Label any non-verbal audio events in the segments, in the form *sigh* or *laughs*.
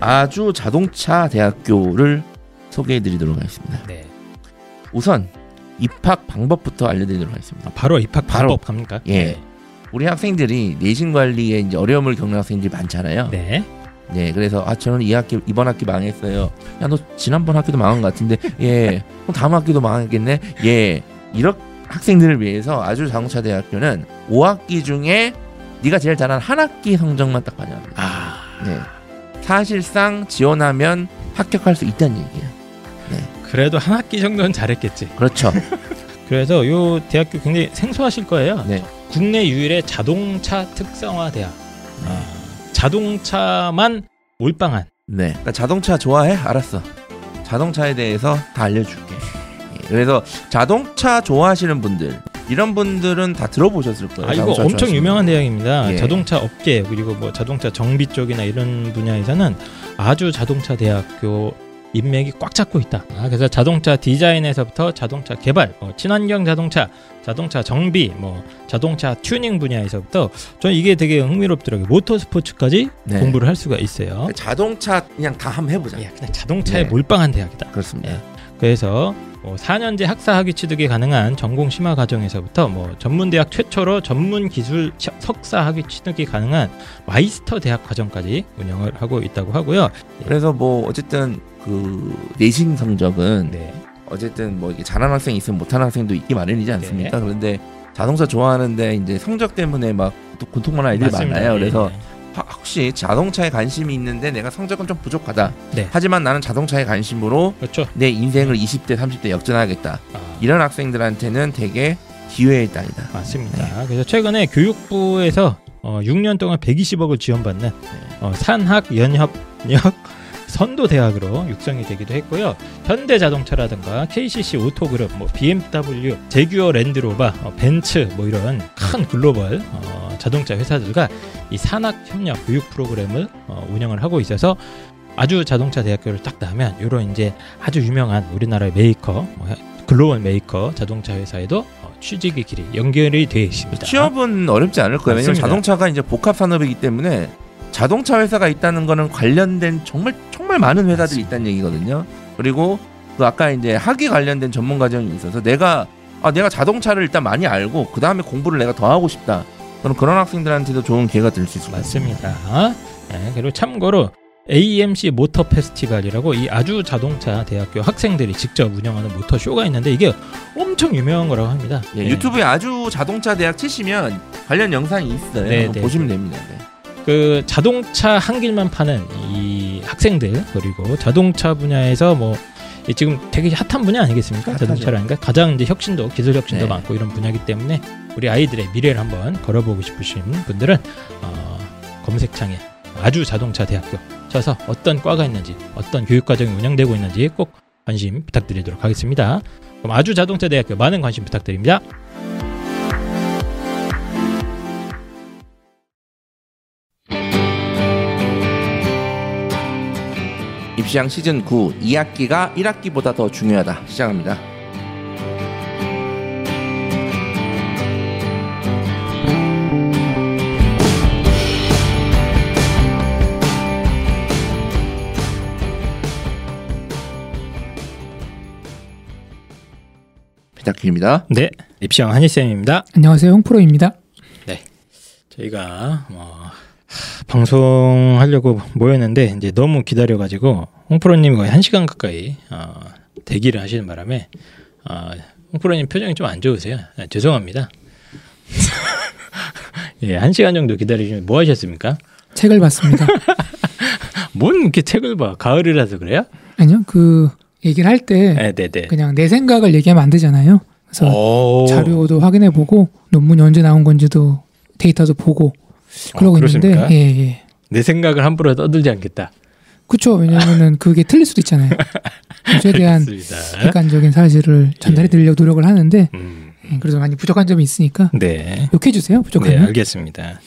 아주 자동차 대학교를 소개해 드리도록 하겠습니다. 네. 우선 입학 방법부터 알려드리도록 하겠습니다. 바로 입학 바로. 방법 갑니까? 예. 우리 학생들이 내신 관리에 이제 어려움을 겪는 학생들이 많잖아요. 네. 네, 그래서 아 저는 이 학기 이번 학기 망했어요. 야 너 지난번 학기도 망한 것 같은데 예, 그럼 다음 학기도 망하겠네. 예, 이런 학생들을 위해서 아주 자동차 대학교는 5학기 중에 네가 제일 잘하는 한 학기 성적만 딱 반영합니다. 아. 네, 사실상 지원하면 합격할 수 있다는 얘기예요. 그래도 한 학기 정도는 잘했겠지. 그렇죠. *laughs* 그래서 요 대학교 굉장히 생소하실 거예요. 네, 국내 유일의 자동차 특성화 대학. 아, 자동차만 몰빵한. 네. 그러니까 자동차 좋아해? 알았어. 자동차에 대해서 다 알려줄게. 예, 그래서 자동차 좋아하시는 분들 이런 분들은 다 들어보셨을 거예요. 아 이거 엄청 좋아하시는 유명한. 대학입니다. 예. 자동차 업계 그리고 뭐 자동차 정비 쪽이나 이런 분야에서는 아주 자동차 대학교 인맥이 꽉 잡고 있다. 아, 그래서 자동차 디자인에서부터 자동차 개발, 뭐 친환경 자동차, 자동차 정비, 뭐 자동차 튜닝 분야에서부터 저는 이게 되게 흥미롭더라고요. 모터 스포츠까지 네. 공부를 할 수가 있어요. 자동차 그냥 다 한번 해보자. 야, 그냥 자동차에 네. 몰빵한 대학이다. 그렇습니다. 예. 그래서 뭐 4년제 학사 학위 취득이 가능한 전공 심화 과정에서부터 뭐 전문 대학 최초로 전문 기술 시- 석사 학위 취득이 가능한 마이스터 대학 과정까지 운영을 하고 있다고 하고요. 그래서 뭐 어쨌든 그 내신 성적은 네. 어쨌든 뭐 이게 잘하는 학생이 있으면 못하는 학생도 있기 마련이지 않습니까? 네. 그런데 자동차 좋아하는데 이제 성적 때문에 막또 고통받는 아이들이 많아요. 예, 그래서 예. 하- 혹시 자동차에 관심이 있는데 내가 성적은 좀 부족하다. 네. 하지만 나는 자동차에 관심으로 그렇죠. 내 인생을 20대, 30대 역전하겠다. 아, 이런 학생들한테는 되게 기회의 땅이다. 맞습니다. 네. 그래서 최근에 교육부에서 어, 6년 동안 120억을 지원받는 네. 어, 산학 연협력 선도 대학으로 육성이 되기도 했고요. 현대자동차라든가 KCC 오토그룹, 뭐 BMW, 제규어 랜드로버, 어, 벤츠 뭐 이런 큰 글로벌 어, 자동차 회사들과 이 산학 협력 교육 프로그램을 어, 운영을 하고 있어서 아주 자동차 대학교를 딱 나면 이런 이제 아주 유명한 우리나라의 메이커 뭐, 글로벌 메이커 자동차 회사에도 어, 취직의 길이 연결이 되어 있습니다. 취업은 어렵지 않을 거예요. 맞습니다. 자동차가 이제 복합 산업이기 때문에 자동차 회사가 있다는 거는 관련된 정말 정말 많은 회사들이 맞습니다. 있다는 얘기거든요. 그리고 그 아까 이제 학위 관련된 전문 과정이 있어서 내가 아 내가 자동차를 일단 많이 알고 그 다음에 공부를 내가 더 하고 싶다. 그럼 그런 학생들한테도 좋은 기회가 될 수 있을 것 같습니다. 네, 그리고 참고로 AMC 모터 페스티벌이라고 이 아주 자동차 대학교 학생들이 직접 운영하는 모터 쇼가 있는데 이게 엄청 유명한 거라고 합니다. 예, 네. 유튜브에 아주 자동차 대학 치시면 관련 영상이 있어요. 네, 네, 보시면 네. 됩니다. 네. 그 자동차 한 길만 파는 이 학생들 그리고 자동차 분야에서 뭐이 지금 되게 핫한 분야 아니겠습니까? 핫하죠. 자동차라는 게 가장 이제 혁신도 기술 혁신도 네. 많고 이런 분야이기 때문에 우리 아이들의 미래를 한번 걸어보고 싶으신 분들은 어, 검색창에 아주 자동차 대학교 쳐서 어떤 과가 있는지 어떤 교육 과정이 운영되고 있는지 꼭 관심 부탁드리도록 하겠습니다. 그럼 아주 자동차 대학교 많은 관심 부탁드립니다. 입시왕 시즌 9 2학기가 1학기보다 더 중요하다. 시작합니다. 부탁드립니다. 네, 입시왕 한희쌤입니다. 안녕하세요. 홍프로입니다. 저희가 뭐 하, 방송하려고 모였는데 이제 너무 기다려가지고 홍프로님이 거의 한 시간 가까이 어, 대기를 하시는 바람에 어, 홍프로님 표정이 좀 안 좋으세요. 아, 죄송합니다. *laughs* 예, 한 시간 정도 기다리시면 뭐 하셨습니까? 책을 봤습니다. *laughs* 뭔 이렇게 책을 봐? 가을이라서 그래요? 아니요. 그 얘기를 할때 네, 네, 네. 그냥 내 생각을 얘기하면 안 되잖아요. 그래서 오. 자료도 확인해 보고 논문이 언제 나온 건지도 데이터도 보고 그러고 아, 있는데? 예, 예. 내 생각을 함부로 떠들지 않겠다. 그렇죠. 왜냐면은 그게 틀릴 수도 있잖아요. *laughs* 최대한. 객관적인 사실을 전달해 드리려고 노력을 하는데 음, 예, 그래서 많이 부족한 점이 있으니까 네. 욕해 주세요. 네, 부족하면. 알겠습니다.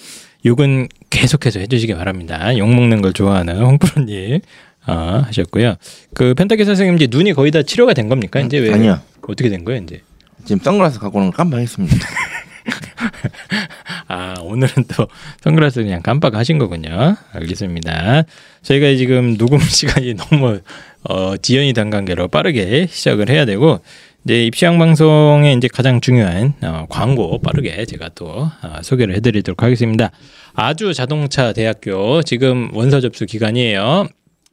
욕은 계속해서 해주시기 바랍니다. 욕 먹는 걸 좋아하는 홍프로님 어, 하셨고요. 그 펜타키 선생님 이제 눈이 거의 다 치료가 된 겁니까? 이제 왜 아니요. 어떻게 된 거예요? 이제 지금 선글라스 갖고 오는 거 깜빡했습니다. *laughs* 아 오늘은 또 선글라스 그냥 깜빡하신 거군요. 알겠습니다. 저희가 지금 녹음 *laughs* 시간이 너무 어, 지연이 단 관계로 빠르게 시작을 해야 되고 이제 입시왕 방송의 이제 가장 중요한 어, 광고 빠르게 제가 또 어, 소개를 해드리도록 하겠습니다. 아주 자동차 대학교 지금 원서 접수 기간이에요.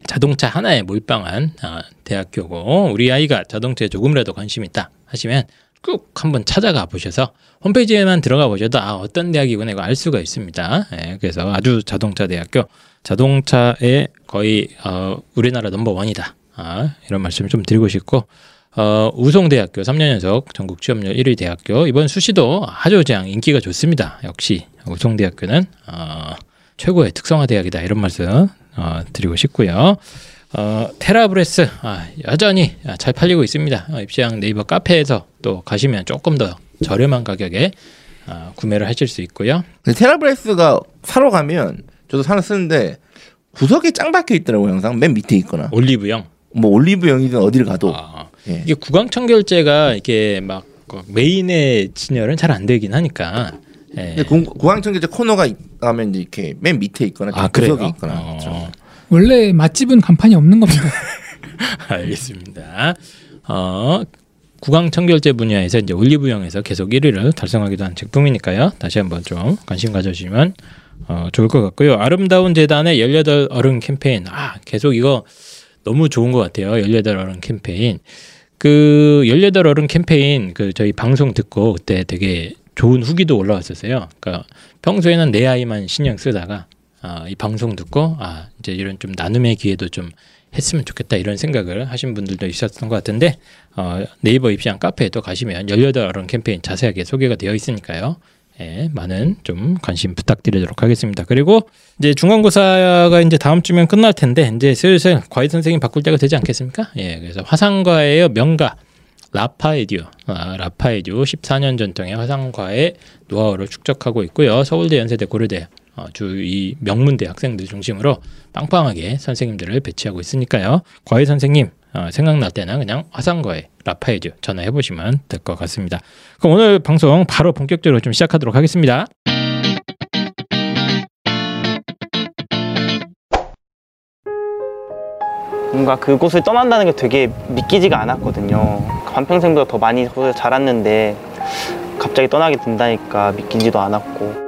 자동차 하나에 몰빵한 어, 대학교고 우리 아이가 자동차에 조금이라도 관심 있다 하시면 쭉 한번 찾아가 보셔서 홈페이지에만 들어가 보셔도 아 어떤 대학이구나 이거 알 수가 있습니다. 예, 그래서 아주 자동차 대학교 자동차의 거의 어, 우리나라 넘버 원이다. 아, 이런 말씀을 좀 드리고 싶고 어, 우송대학교 3년 연속 전국 취업률 1위 대학교 이번 수시도 아주 그냥 인기가 좋습니다. 역시 우송대학교는 어, 최고의 특성화 대학이다 이런 말씀 어, 드리고 싶고요. 어, 테라브레스 아, 여전히 잘 팔리고 있습니다. 어, 입시왕 네이버 카페에서 또 가시면 조금 더 저렴한 가격에 어, 구매를 하실 수 있고요. 테라브레스가 사러 가면 저도 사는 쓰는데 구석에 짱 박혀 있더라고요 항상 맨 밑에 있거나 올리브영. 뭐 올리브영이든 어디를 가도 아, 예. 이게 구강청 결제가 이게 막그 메인의 진열은 잘 안 되긴 하니까. 예. 근데 구- 구강청계제 코너가 있다면 이제 이렇게 맨 밑에 있거나 아 구석에 그래요? 있거나 어, 그렇죠. 원래 맛집은 간판이 없는 겁니다. *laughs* 알겠습니다. 어, 구강 청결제 분야에서 이제 올리브영에서 계속 1위를 달성하기도 한 제품이니까요. 다시 한번 좀 관심 가져주시면 어, 좋을 것 같고요. 아름다운 재단의 18 어른 캠페인. 아, 계속 이거 너무 좋은 것 같아요. 18 어른 캠페인. 그 18 어른 캠페인 그 저희 방송 듣고 그때 되게 좋은 후기도 올라왔었어요. 그러니까 평소에는 내 아이만 신경 쓰다가 아, 이 방송 듣고 아, 이제 이런 좀 나눔의 기회도 좀 했으면 좋겠다 이런 생각을 하신 분들도 있었던 것 같은데 어, 네이버 입시한 카페에도 가시면 18 어른 캠페인 자세하게 소개가 되어 있으니까요. 예, 많은 좀 관심 부탁드리도록 하겠습니다. 그리고 이제 중간고사가 이제 다음 주면 끝날 텐데 이제 슬슬 과외 선생님 바꿀 때가 되지 않겠습니까? 예, 그래서 화상과외의 명가 라파에듀, 아, 라파에듀 14년 전통의 화상과의 노하우를 축적하고 있고요. 서울대, 연세대, 고려대 어, 주 이 명문대 학생들 중심으로 빵빵하게 선생님들을 배치하고 있으니까요. 과외 선생님 어, 생각날 때는 그냥 화상과외 라파에듀 전화해 보시면 될 것 같습니다. 그럼 오늘 방송 바로 본격적으로 좀 시작하도록 하겠습니다. 뭔가 그곳을 떠난다는 게 되게 믿기지가 않았거든요. 반평생보다 더 많이 자랐는데 갑자기 떠나게 된다니까 믿기지도 않았고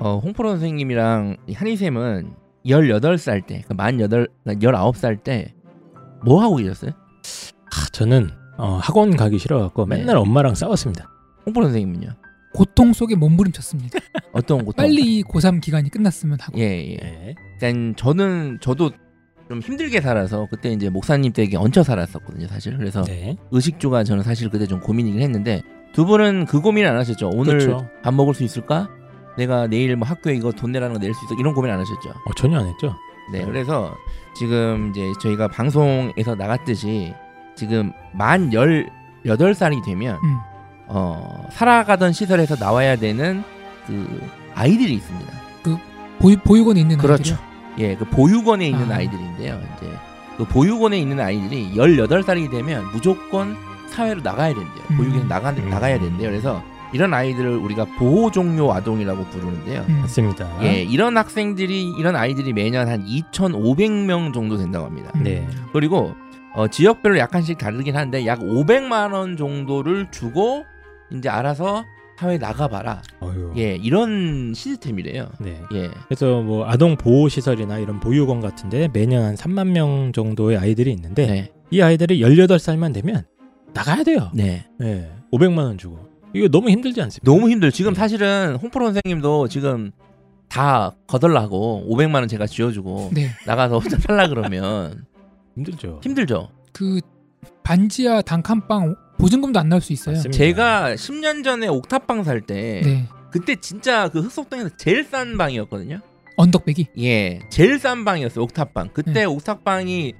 어, 홍프로 선생님이랑 이 한희쌤은 18살 때, 그만 8, 19살 때 뭐 하고 계셨어요? 아, 저는 어, 학원 가기 싫어갖고 네. 맨날 엄마랑 싸웠습니다. 홍프로 선생님은요? 고통 속에 몸부림쳤습니다. *laughs* 어떤 곳? 빨리 이 고3 기간이 끝났으면 하고. 예, 예. 네. 일단 저는 저도 좀 힘들게 살아서 그때 이제 목사님 댁에 얹혀 살았었거든요, 사실. 그래서 네. 의식주가 저는 사실 그때 좀 고민이긴 했는데 두 분은 그 고민 안 하셨죠? 오늘 그렇죠. 밥 먹을 수 있을까? 내가 내일 뭐 학교에 이거 돈 내라는 거 낼 수 있어? 이런 고민 안 하셨죠? 어, 전혀 안 했죠. 네, 그래서 지금 이제 저희가 방송에서 나갔듯이 지금 만 18살이 되면 음. 어, 살아가던 시설에서 나와야 되는 그 아이들이 있습니다. 보유, 보육원에 있는 그렇죠. 아이들이요? 예, 그 보육원에 있는 아. 아. 이들인데요 이제 그 보육원에 있는 아이들이 18살이 되면 무조건 사회로 나가야 된대요. 음. 보육에서 나가 음. 나가야 된대요. 그래서 이런 아이들을 우리가 보호 종료 아동이라고 부르는데요. 음. 맞습니다. 예, 이런 학생들이 이런 아이들이 매년 한 2,500명 정도 된다고 합니다. 음. 네. 그리고 어, 지역별로 약간씩 다르긴 한데 약 500만 원 정도를 주고 이제 알아서 사회 나가봐라. 어휴. 예, 이런 시스템이래요. 네. 예, 그래서 뭐 아동 보호 시설이나 이런 보육원 같은데 매년 한 3만 명 정도의 아이들이 있는데 네, 이 아이들이 18살만 되면 나가야 돼요. 네. 네. 500만 원 주고. 이거 너무 힘들지 않습니까? 너무 힘들. 지금 네. 사실은 홍프로 선생님도 지금 다 거덜나고 500만 원 제가 쥐어주고 네. 나가서 혼자 살라 그러면 *laughs* 힘들죠. 힘들죠. 그 반지하 단칸방 보증금도 안 나올 수 있어요. 맞습니다. 제가 10년 전에 옥탑방 살때 네. 그때 진짜 그 흑석동에서 제일 싼 방이었거든요. 언덕배기. 예, 제일 싼 방이었어요. 옥탑방. 그때 네. 옥탑방이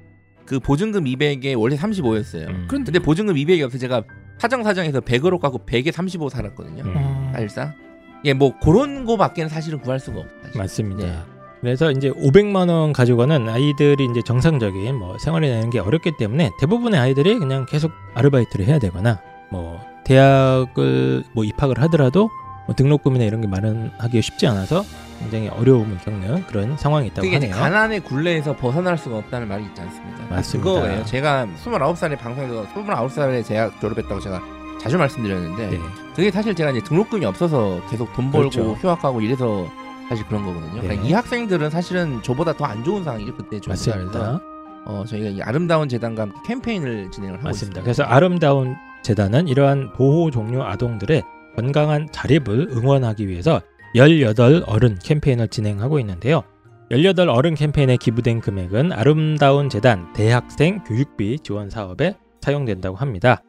그 보증금 200에 원래 35였어요. 음. 그런데 보증금 200이 없어 제가 사정 사정해서 100으로 깎고 100에 35 살았거든요. 음. 어, 사실상 예, 뭐 그런 거밖에는 사실은 구할 수가 없다. 사실. 맞습니다. 네. 그래서 이제 500만 원 가지고는 아이들이 이제 정상적인 뭐 생활이 되는 게 어렵기 때문에 대부분의 아이들이 그냥 계속 아르바이트를 해야 되거나 뭐 대학을 뭐 입학을 하더라도 뭐 등록금이나 이런 게 마련하기 쉽지 않아서 굉장히 어려움을 겪는 그런 상황이 있다고 하네요. 가난의 굴레에서 벗어날 수가 없다는 말이 있지 않습니까? 맞습니다. 그거예요. 제가 29살에 방송에서 29살에 대학 졸업했다고 제가 자주 말씀드렸는데 네. 그게 사실 제가 이제 등록금이 없어서 계속 돈 벌고 그렇죠. 휴학하고 이래서 사실 그런 거거든요. 네. 그러니까 이 학생들은 사실은 저보다 더 안 좋은 상황이죠 그때 좀 맞습니다. 어 저희가 이 아름다운 재단과 함께 캠페인을 진행을 하고 맞습니다. 있습니다. 그래서 아름다운 재단은 이러한 보호 종료 아동들의 건강한 자립을 응원하기 위해서 18 어른 캠페인을 진행하고 있는데요. 18 어른 캠페인에 기부된 금액은 아름다운 재단 대학생 교육비 지원 사업에 사용된다고 합니다.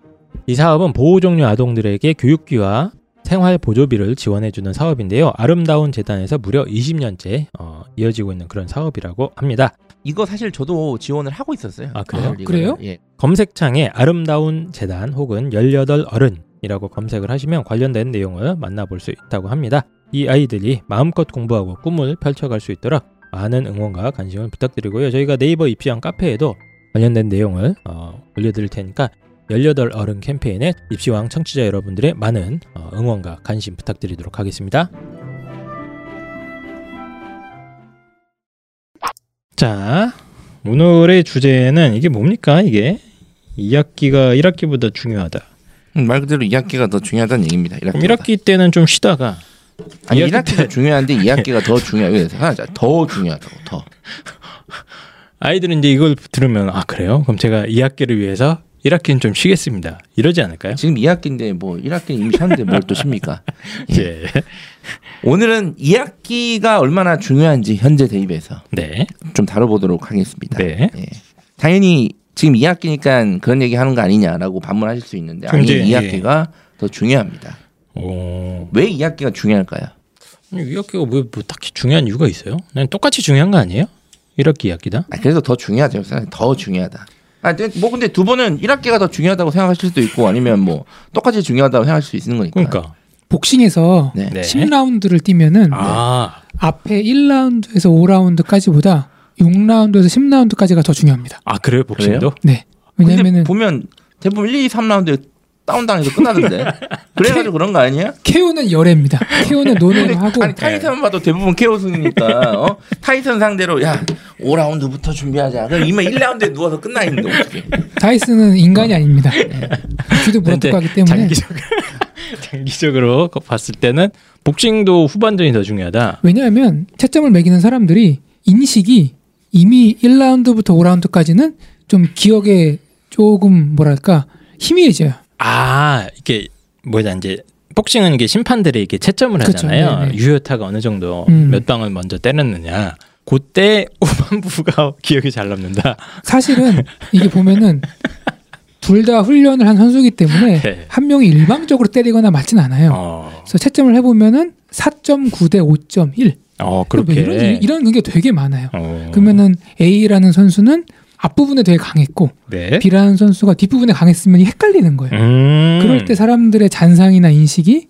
이 사업은 보호 종료 아동들에게 교육비와 생활 보조비를 지원해주는 사업인데요. 아름다운 재단에서 무려 20년째 어, 이어지고 있는 그런 사업이라고 합니다. 이거 사실 저도 지원을 하고 있었어요. 아, 그래요? 이거를. 그래요? 예. 검색창에 아름다운 재단 혹은 18 어른이라고 검색을 하시면 관련된 내용을 만나볼 수 있다고 합니다. 이 아이들이 마음껏 공부하고 꿈을 펼쳐갈 수 있도록 많은 응원과 관심을 부탁드리고요. 저희가 네이버 입시왕 카페에도 관련된 내용을 어, 올려드릴 테니까 18 어른 캠페인에 입시왕 청취자 여러분들의 많은 어, 응원과 관심 부탁드리도록 하겠습니다. 자, 오늘의 주제는 이게 뭡니까? 이게 2학기가 1학기보다 중요하다. 음, 말 그대로 2학기가 더 중요하다는 얘기입니다. 1학기. 1학기 때는 좀 쉬다가 아니 2학기 1학기도 중요한데 *laughs* 2학기가 더 중요해요. 하나 더 중요하다고 더. 아이들은 이제 이걸 들으면 아 그래요? 그럼 제가 2학기를 위해서 1학기는 좀 쉬겠습니다. 이러지 않을까요? 지금 2학기인데 뭐 1학기는 이미 쉬었는데 뭘 또 쉽니까? *laughs* 예. 오늘은 2학기가 얼마나 중요한지 현재 대입에서 네. 좀 다뤄보도록 하겠습니다. 네. 예. 당연히 지금 2학기니까 그런 얘기 하는 거 아니냐라고 반문하실 수 있는데 아니 굉장히, 2학기가 더 중요합니다. 오. 왜 2학기가 중요할까요? 2학기가 뭐, 뭐 딱히 중요한 이유가 있어요? 그냥 똑같이 중요한 거 아니에요? 1학기 2학기다? 아, 그래서 더 중요하죠. 더 중요하다. 아, 근데 뭐 근데 두 분은 1학기가 더 중요하다고 생각하실 수도 있고 아니면 뭐 똑같이 중요하다고 생각하실 수 있는 거니까. 그러니까. 복싱에서 네. 네. 10라운드를 뛰면은 아. 앞에 1라운드에서 5라운드까지보다 6라운드에서 10라운드까지가 더 중요합니다. 아 그래요? 복싱도? 네. 근데 왜냐면은 보면 대부분 1, 2, 3라운드 다운당해서 끝나던데. *laughs* 그래가지고 그런 거 아니에요? KO는 열애입니다. KO는 *laughs* 논의를 하고 아니 타이슨 봐도 대부분 케오승이니까 어? 타이슨 상대로 야 5라운드부터 준비하자. 그럼 이만 1라운드에 누워서 끝나 있는데 어떻게? 다이슨은 인간이 아닙니다. 귀도 근데 물어뜯고 하기 때문에 장기적으로 *laughs* 장기적으로 봤을 때는 복싱도 후반전이 더 중요하다. 왜냐하면 채점을 매기는 사람들이 인식이 이미 1라운드부터 5라운드까지는 좀 기억에 조금 뭐랄까 희미해져요. 아 이게 뭐냐 이제 복싱은 이게 심판들이 이렇게 채점을 하잖아요. 네네. 유효타가 어느 정도 음. 몇 방을 먼저 때렸느냐. 그때 *laughs* 후반부가 기억이 잘 남는다. 사실은 이게 보면은 둘 다 훈련을 한 선수이기 때문에 네. 한 명이 일방적으로 때리거나 맞진 않아요. 어, 그래서 채점을 해보면은 4.9 대 5.1어뭐 그렇게. 이런 이런 게 되게 많아요. 어. 그러면은 A라는 선수는 앞부분에 되게 강했고 네. B라는 선수가 뒷부분에 강했으면 헷갈리는 거예요. 음. 그럴 때 사람들의 잔상이나 인식이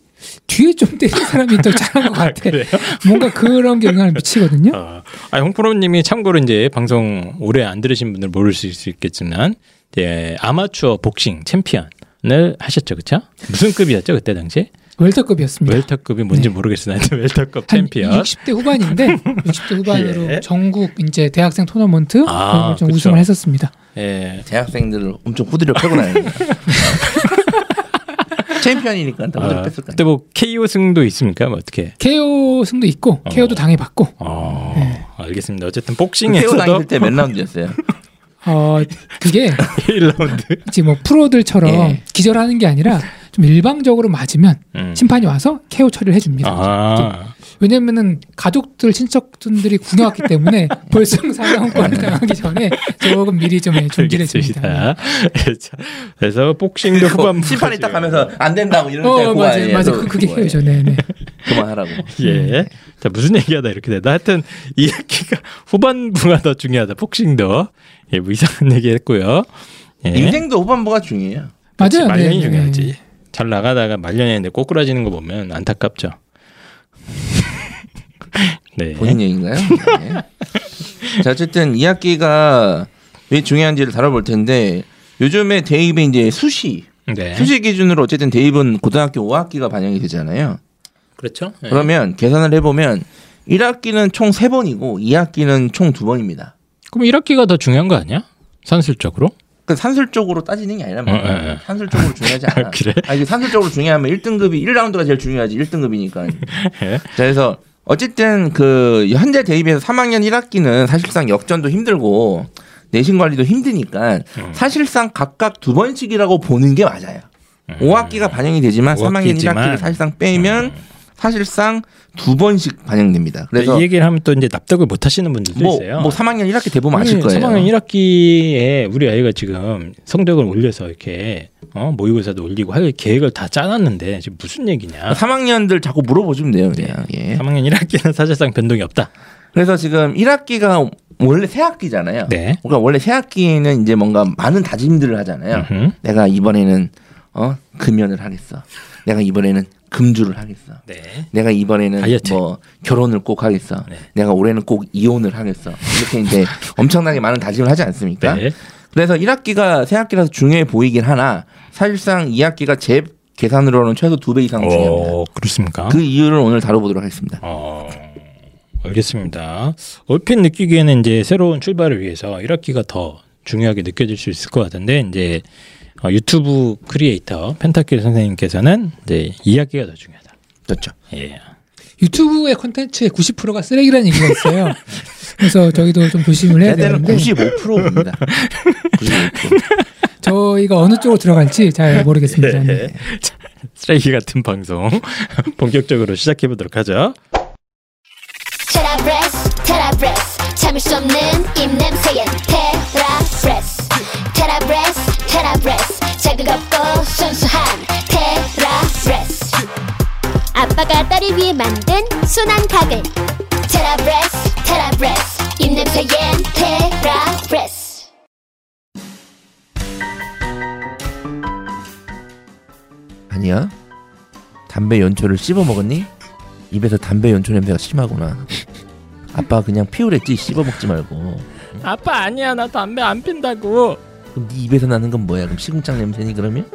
뒤에 좀 때린 사람이 더 잘한 것 *laughs* 같아. 그래요? 뭔가 그런 게 영향을 미치거든요. 어. 아, 홍프로님이 참고로 이제 방송 오래 안 들으신 분들 모를 수 있겠지만 이제 아마추어 복싱 챔피언을 하셨죠, 그쵸? 무슨 급이었죠 그때 당시? 웰터급이었습니다. 웰터급이 뭔지 네. 모르겠으나 웰터급 한 챔피언. 60대 후반인데 *laughs* 60대 후반으로 예. 전국 이제 대학생 토너먼트 아, 그쵸. 우승을 했었습니다. 예. 대학생들을 엄청 후드려 패고 거야. *laughs* 챔피언이니까 다 후드려 아, 뺐을 거 그때 뭐 KO 승도 있습니까? 뭐 어떻게? KO 승도 있고 어. KO도 당해봤고 어, 네. 알겠습니다. 어쨌든 케오 복싱에서도 다닐 때몇 라운드였어요? 어 그게 *laughs* 1라운드. 이제 뭐 프로들처럼 예. 기절하는 게 아니라 좀 일방적으로 맞으면 음. 심판이 와서 KO 처리를 해줍니다. 아, 왜냐면은 가족들 친척분들이 궁여왔기 때문에 *laughs* 벌써 사망권을 당하기 전에 조금 미리 좀 존질했습니다. 알겠습니다. 자, 그래서 복싱도 후반부 심판이 딱 가면서 안 된다고 이런 때 어? 맞아 그거 그, 그게. 해요 저네 네. *laughs* 그만하라고. 예. 자, 무슨 얘기하다 이렇게 되다. 하여튼, 이 얘기가 *laughs* 후반부가 더 중요하다. 복싱도. 예, 뭐 이상한 얘기 했고요. 예. 인생도 후반부가 중요해요. 맞아요 말년이 네, 중요하지. 네. 잘 나가다가 말년에 꼬꾸라지는 거 보면 안타깝죠. *laughs* 네. 본인 얘기인가요? 네. 자, 어쨌든 이 학기가 왜 중요한지를 다뤄볼 텐데 요즘에 대입에 이제 수시 네. 수시 기준으로 어쨌든 대입은 고등학교 5학기가 반영이 되잖아요. 그렇죠. 네. 그러면 계산을 해보면 1학기는 총 3번이고 2학기는 총 2번입니다. 그럼 1학기가 더 중요한 거 아니야? 산술적으로? 그 산술적으로 따지는 게 말이야. 어, 어, 어. 산술적으로 중요하지 않아. 아, *laughs* 그래? 아, 이게 산술적으로 중요하면 1등급이 1라운드가 제일 중요하지. 1등급이니까. *laughs* 예. 자, 그래서 어쨌든 그 현재 대입에서 3학년 1학기는 사실상 역전도 힘들고 내신 관리도 힘드니까 음. 사실상 각각 두 번씩이라고 보는 게 맞아요. 5학기가 반영이 되지만 3학년 5학기지만. 1학기를 사실상 빼면 사실상 두 번씩 반영됩니다. 그래서 이 얘기를 하면 또 이제 납득을 못 하시는 분들도 뭐, 있어요. 뭐 3학년 1학기 대보면 아실 거예요. 3학년 1학기에 우리 아이가 지금 성적을 올려서 이렇게 어, 모의고사도 올리고 할 계획을 다 짜놨는데 지금 무슨 얘기냐? 3학년들 자꾸 물어보시면 돼요. 그냥. 예. 3학년 1학기는 사실상 변동이 없다. 그래서 지금 1학기가 원래 새 학기잖아요. 네. 그러니까 원래 새 학기에는 이제 뭔가 많은 다짐들을 하잖아요. 음흠. 내가 이번에는 어 금연을 하겠어. 내가 이번에는 금주를 하겠어. 네. 내가 이번에는 다이어트. 뭐 결혼을 꼭 하겠어. 네. 내가 올해는 꼭 이혼을 하겠어. 이렇게 이제 *laughs* 엄청나게 많은 다짐을 하지 않습니까? 네. 그래서 1학기가 새 학기라서 중요해 보이긴 하나 사실상 2학기가 제 계산으로는 최소 두 배 이상 중요합니다. 어, 그렇습니까? 그 이유를 오늘 다뤄보도록 하겠습니다. 어, 알겠습니다. 얼핏 느끼기에는 이제 새로운 출발을 위해서 1학기가 더 중요하게 느껴질 수 있을 것 같은데 이제 어, 유튜브 크리에이터 펜타킬 선생님께서는 이제 2학기가 더 중요하다. 그렇죠. 예. 유튜브의 콘텐츠의 90%가 쓰레기라는 얘기가 있어요. *laughs* 그래서 저희도 좀 조심을 해야 되는데 95%입니다. 95%. *laughs* 저희가 어느 쪽으로 들어갈지 잘 모르겠습니다. 네. 자, *laughs* 쓰레기 같은 방송 본격적으로 시작해 보도록 하죠. 테라브레스 테라브레스 참을 수 없는 입냄새엔 테라브레스 테라브레스 테라브레스 자극 없고 순수한 테라브레스 아빠가 딸을 위해 만든 순한 가글 테라브레스 테라브레스 입냄새엔 테라브레스 아니야? 담배 연초를 씹어 먹었니? 입에서 담배 연초 냄새가 심하구나. 아빠 그냥 피우랬지 씹어 먹지 말고. 아빠 아니야 나 담배 안 핀다고. 그럼 네 입에서 나는 건 뭐야? 그럼 시궁창 냄새니 그러면?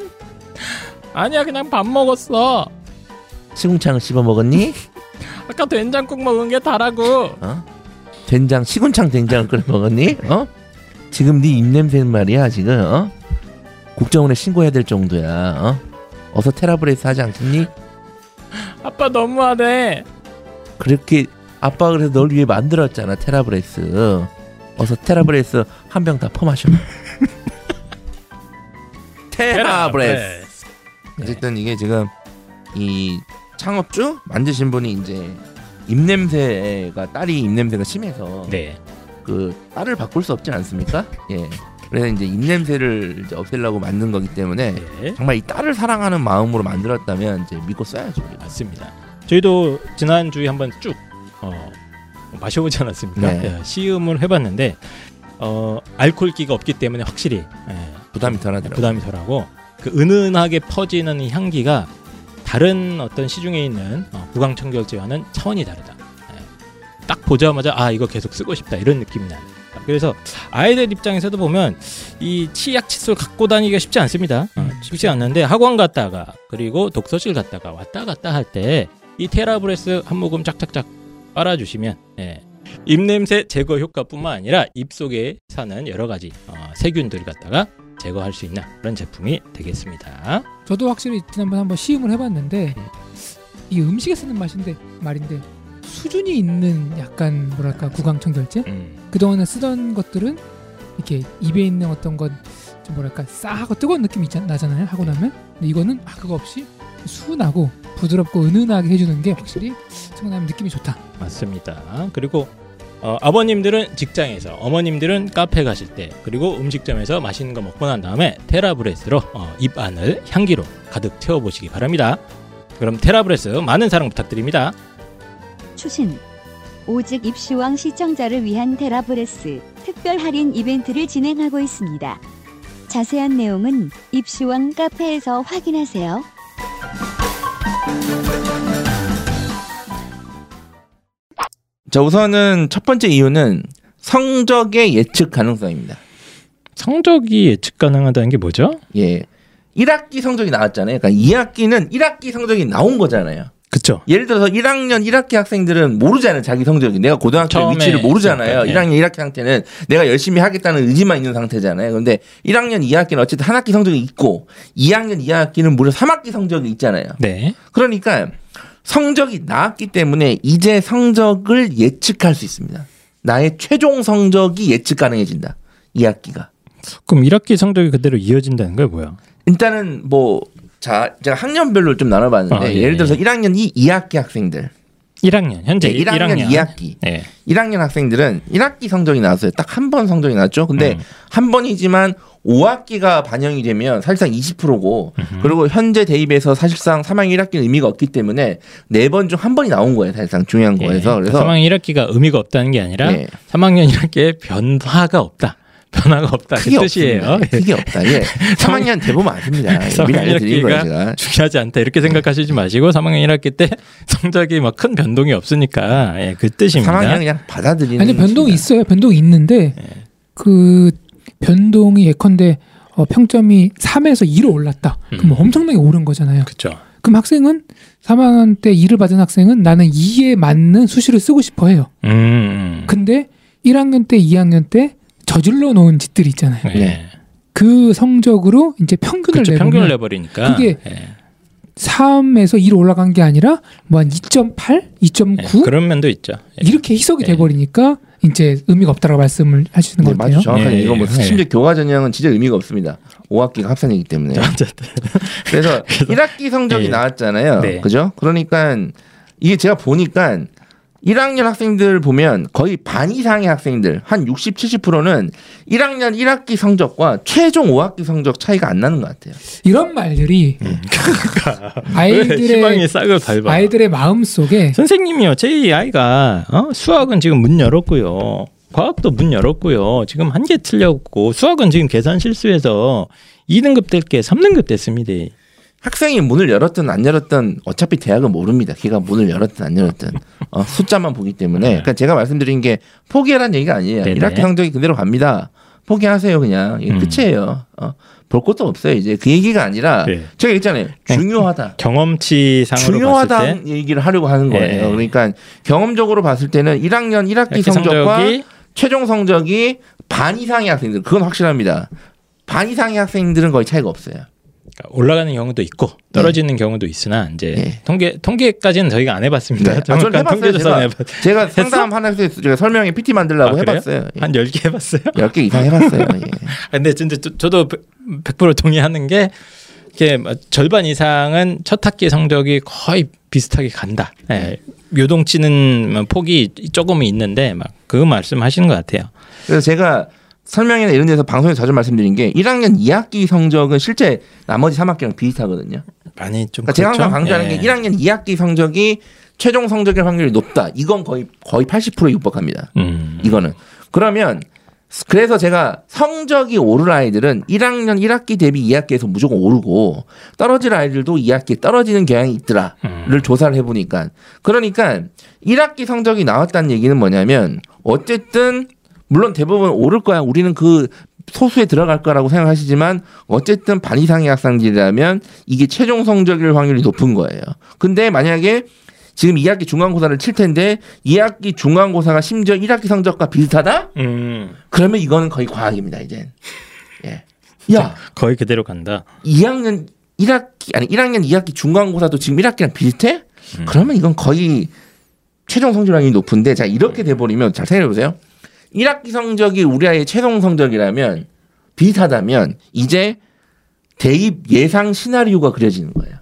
아니야 그냥 밥 먹었어. 시궁창을 씹어 먹었니? 아까 된장국 먹은 게 다라고. 어? 된장 시궁창 된장을 끓여 먹었니? 어? 지금 네 입냄새는 말이야 지금 어? 국정원에 신고해야 될 정도야. 어? 어서 테라브레스 하지 않겠니? 아빠 너무하네. 그렇게 아빠가 그래서 널 위해 만들었잖아 테라브레스. 어서 테라브레스 한 병 다 퍼마셔. *laughs* 테라브레스. 어쨌든 이게 지금 이 창업주 만드신 분이 이제 입냄새가 딸이 입냄새가 심해서 네. 그 딸을 바꿀 수 없지 않습니까? 예. 그래서 이제 입냄새를 이제 없애려고 만든 거기 때문에 네. 정말 이 딸을 사랑하는 마음으로 만들었다면 이제 믿고 써야죠. 맞습니다. 저희도 지난 주에 한번 쭉 어, 마셔보지 않았습니까? 네. 예, 시음을 해봤는데 어, 알코올기가 없기 때문에 확실히 예, 부담이 덜하더라고요. 부담이 덜하고 그 은은하게 퍼지는 이 향기가 다른 어떤 시중에 있는 어, 구강청결제와는 차원이 다르다. 예. 딱 보자마자 아 이거 계속 쓰고 싶다 이런 느낌이 나요. 그래서 아이들 입장에서도 보면 이 치약 칫솔 갖고 다니기가 쉽지 않습니다. 어, 쉽지 않는데 학원 갔다가 그리고 독서실 갔다가 왔다 갔다 할 때 이 테라브레스 한 모금 짝짝짝 빨아주시면 예. 입냄새 제거 효과뿐만 아니라 입 속에 사는 여러 가지 어, 세균들 갖다가 제거할 수 있는 그런 제품이 되겠습니다. 저도 확실히 지난번 한번 시음을 해봤는데 이 음식에 쓰는 맛인데 말인데 수준이 있는 약간 뭐랄까 구강청결제 음. 그동안에 쓰던 것들은 이렇게 입에 있는 어떤 건좀 뭐랄까 싸하고 뜨거운 느낌이 나잖아요 하고 나면 근데 이거는 아 그거 없이 순하고 부드럽고 은은하게 해주는 게 확실히 청담 느낌이 좋다. 맞습니다. 그리고 어, 아버님들은 직장에서, 어머님들은 카페 가실 때, 그리고 음식점에서 맛있는 거 먹고 난 다음에 테라브레스로 어, 입 안을 향기로 가득 채워보시기 바랍니다. 그럼 테라브레스 많은 사랑 부탁드립니다. 추신 오직 입시왕 시청자를 위한 테라브레스 특별 할인 이벤트를 진행하고 있습니다. 자세한 내용은 입시왕 카페에서 확인하세요. 자 우선은 첫 번째 이유는 성적의 예측 가능성입니다. 성적이 예측 가능하다는 게 뭐죠? 예. 1학기 성적이 나왔잖아요. 그러니까 2학기는 1학기 성적이 나온 거잖아요. 그쵸. 예를 들어서 1학년 1학기 학생들은 모르잖아요. 자기 성적이. 내가 고등학교 위치를 모르잖아요. 예. 1학년 1학기 상태는 내가 열심히 하겠다는 의지만 있는 상태잖아요. 근데 1학년 2학기는 어쨌든 한 학기 성적이 있고 2학년 2학기는 무려 3학기 성적이 있잖아요. 네. 그러니까 성적이 나왔기 때문에 이제 성적을 예측할 수 있습니다. 나의 최종 성적이 예측 가능해진다. 2학기가. 그럼 1학기 성적이 그대로 이어진다는 거야 뭐야? 일단은 뭐 자, 제가 학년별로 좀 나눠봤는데 아, 예, 예를 들어서 예. 1학년 2, 2학기 학생들, 1학년 현재 네, 1학년, 1학년 2학기, 예. 1학년 학생들은 1학기 성적이 나왔어요. 딱 한 번 성적이 나왔죠. 근데 음. 한 번이지만 5학기가 반영이 되면 사실상 20%고 그리고 현재 대입에서 사실상 3학년 1학기는 의미가 없기 때문에 네 번 중 한 번이 나온 거예요. 사실상 중요한 예. 거에서 그래서 3학년 1학기가 의미가 없다는 게 아니라 예. 3학년 1학기에 변화가 없다. 변화가 없다. 그 크게 뜻이에요. 크게 없다. 예. 3학년 대부분 아십니다. *laughs* 예, 미리 3학년 알려드린 거예요, 1학기가 제가. 중요하지 않다 이렇게 생각하시지 마시고 3학년 1학기 때 *laughs* 성적이 막 큰 변동이 없으니까 예, 그 뜻입니다. 3학년 그냥 받아들이는 아니 변동이 것입니다. 있어요. 변동이 있는데 그 변동이 예컨대 어, 평점이 3에서 2로 올랐다. 그럼 음. 엄청나게 오른 거잖아요. 그렇죠. 그럼 학생은 3학년 때 2를 받은 학생은 나는 2에 맞는 수시를 쓰고 싶어 해요. 음, 음. 근데 1학년 때, 2학년 때 저질러 놓은 짓들이 있잖아요. 예. 네. 그 성적으로 이제 평균을. 내보면 평균을 내버리니까 그게 예. 3에서 2로 올라간 게 아니라 뭐 한 2.8, 2.9 예, 그런 면도 있죠. 예. 이렇게 희석이 예. 돼버리니까 이제 의미가 없다라고 말씀을 하시는 네, 것 맞죠. 같아요. 정확하게 예, 이거 뭐 예. 심지어 교과 전형은 진짜 의미가 없습니다. 5학기가 합산이기 때문에. *laughs* 그래서 1학기 성적이 예. 나왔잖아요. 네. 그죠? 그러니까 이게 제가 보니까 1학년 학생들 보면 거의 반 이상의 학생들 한 60, 70%는 1학년 1학기 성적과 최종 5학기 성적 차이가 안 나는 것 같아요. 이런 말들이 *laughs* 왜 아이들의 희망의 싹을 밟아. 아이들의 마음 속에 선생님이요, 제 아이가 어? 수학은 지금 문 열었고요. 과학도 문 열었고요. 지금 한 개 틀렸고 수학은 지금 계산 실수해서 2등급 될 게 3등급 됐습니다. 학생이 문을 열었든 안 열었든 어차피 대학은 모릅니다. 걔가 문을 열었든 안 열었든 어, 숫자만 보기 때문에. 그러니까 제가 말씀드린 게 포기하라는 얘기가 아니에요. 네네. 1학기 성적이 그대로 갑니다. 포기하세요 그냥 이게 음. 끝이에요. 어, 볼 것도 없어요 이제 그 얘기가 아니라 네. 제가 있잖아요 중요하다. 경험치상으로 봤을 때 얘기를 하려고 하는 거예요. 예. 그러니까 경험적으로 봤을 때는 1학년 1학기 이렇게 성적과 성적이 최종 성적이 반 이상의 학생들 그건 확실합니다. 반 이상의 학생들은 거의 차이가 없어요. 올라가는 경우도 있고 떨어지는 경우도 있으나 이제 네. 통계 통계까지는 저희가 안 해봤습니다. 네. 아, 저는 해봤어요, 제가. 해봤. 제가 상담 하나 해서 제가 설명에 PT 만들라고 아? 해봤어요. 예. 한 10개 해봤어요. 10개 이상 해봤어요. 예. 아, *laughs* 근데 진짜 저, 저도 100% 동의하는 게 이게 뭐 절반 이상은 첫 학기 성적이 거의 비슷하게 간다. 예. 요동치는 뭐 폭이 조금은 있는데 막 그 말씀하시는 것 같아요. 그래서 제가 설명이나 이런 데서 방송에 자주 말씀드린 게 1학년 2학기 성적은 실제 나머지 3학기랑 비슷하거든요. 많이 좀 그러니까 제가 항상 그렇죠? 강조하는 예. 게 1학년 2학기 성적이 최종 성적일 확률이 높다. 이건 거의 거의 80%에 육박합니다. 음. 이거는 그러면 그래서 제가 성적이 오를 아이들은 1학년 1학기 대비 2학기에서 무조건 오르고 떨어질 아이들도 2학기에 떨어지는 경향이 있더라를 음. 조사를 해보니까 그러니까 1학기 성적이 나왔다는 얘기는 뭐냐면 어쨌든 물론 대부분 오를 거야 우리는 그 소수에 들어갈 거라고 생각하시지만 어쨌든 반 이상의 학생들이라면 이게 최종 성적일 확률이 높은 거예요. 근데 만약에 지금 2학기 중간고사를 칠 텐데 2학기 중간고사가 심지어 1학기 성적과 비슷하다? 음. 그러면 이거는 거의 과학입니다, 이젠. 예. 야, 거의 그대로 간다. 2학년 1학기 아니 1학년 2학기 중간고사도 지금 1학기랑 비슷해? 그러면 이건 거의 최종 성적량이 높은데 자 이렇게 돼 버리면 잘 생각해 보세요. 1학기 성적이 우리 아이의 최종 성적이라면 비슷하다면 이제 대입 예상 시나리오가 그려지는 거예요.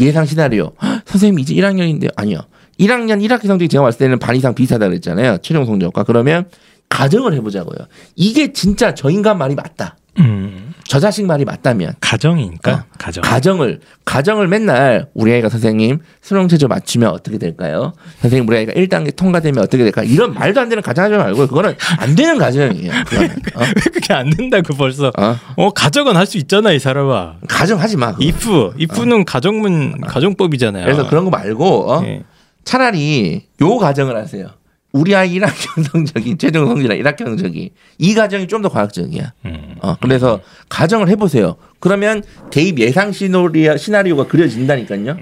예상 시나리오. 헉, *gasps* 선생님 이제 1학년인데 아니요. 1학년 1학기 성적이 제가 봤을 때는 반 이상 비슷하다 그랬잖아요. 최종 성적과. 그러면 가정을 해보자고요. 이게 진짜 저 인간 말이 맞다. 음, 저 자식 말이 맞다면 가정이니까 어. 가정. 가정을 가정을 맨날 우리 아이가 선생님 수능 최저 맞추면 어떻게 될까요? 선생님 우리 아이가 1단계 통과되면 어떻게 될까? 이런 말도 안 되는 가정하지 말고 그거는 안 되는 가정이에요. 어? *laughs* 왜 그게 안 된다고 벌써? 어? 어 가정은 할 수 있잖아 이 사람아. 가정하지 마. 그거. if if는 가정문 가정법이잖아요. 그래서 그런 거 말고 어? 예. 차라리 요 가정을 하세요. 우리 아이 1학년 성적이 *laughs* 최종 성적이나 1학기 성적이 이 가정이 좀 더 과학적이야. 음. 어, 그래서 가정을 해보세요. 그러면 대입 예상 시나리오, 시나리오가 그려진다니까요.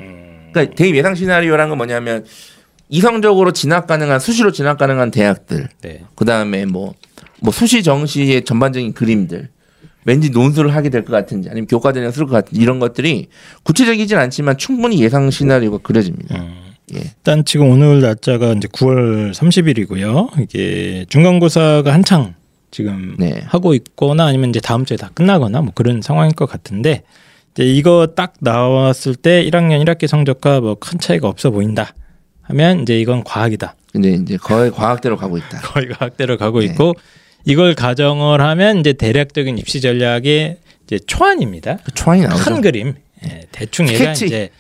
그러니까 대입 예상 시나리오란 건 뭐냐면 이성적으로 진학 가능한 수시로 진학 가능한 대학들, 네. 그 다음에 뭐, 뭐 수시 정시의 전반적인 그림들, 왠지 논술을 하게 될 것 같은지 아니면 교과전에 쓸것 같은지 이런 것들이 구체적이진 않지만 충분히 예상 시나리오가 그려집니다. 음. 예. 일단 지금 오늘 날짜가 이제 9월 30일이고요. 이게 중간고사가 한창 지금 네. 하고 있거나 아니면 이제 다음 주에 다 끝나거나 뭐 그런 상황일 것 같은데 이제 이거 딱 나왔을 때 1학년 1학기 성적과 뭐 큰 차이가 없어 보인다 하면 이제 이건 과학이다. 근데 이제 거의 과학대로 가고 있다. *laughs* 거의 과학대로 가고 네. 있고 이걸 가정을 하면 이제 대략적인 입시 전략의 이제 초안입니다. 그 초안이 나오죠. 큰 그림 예, 대충 얘가 스케치. 이제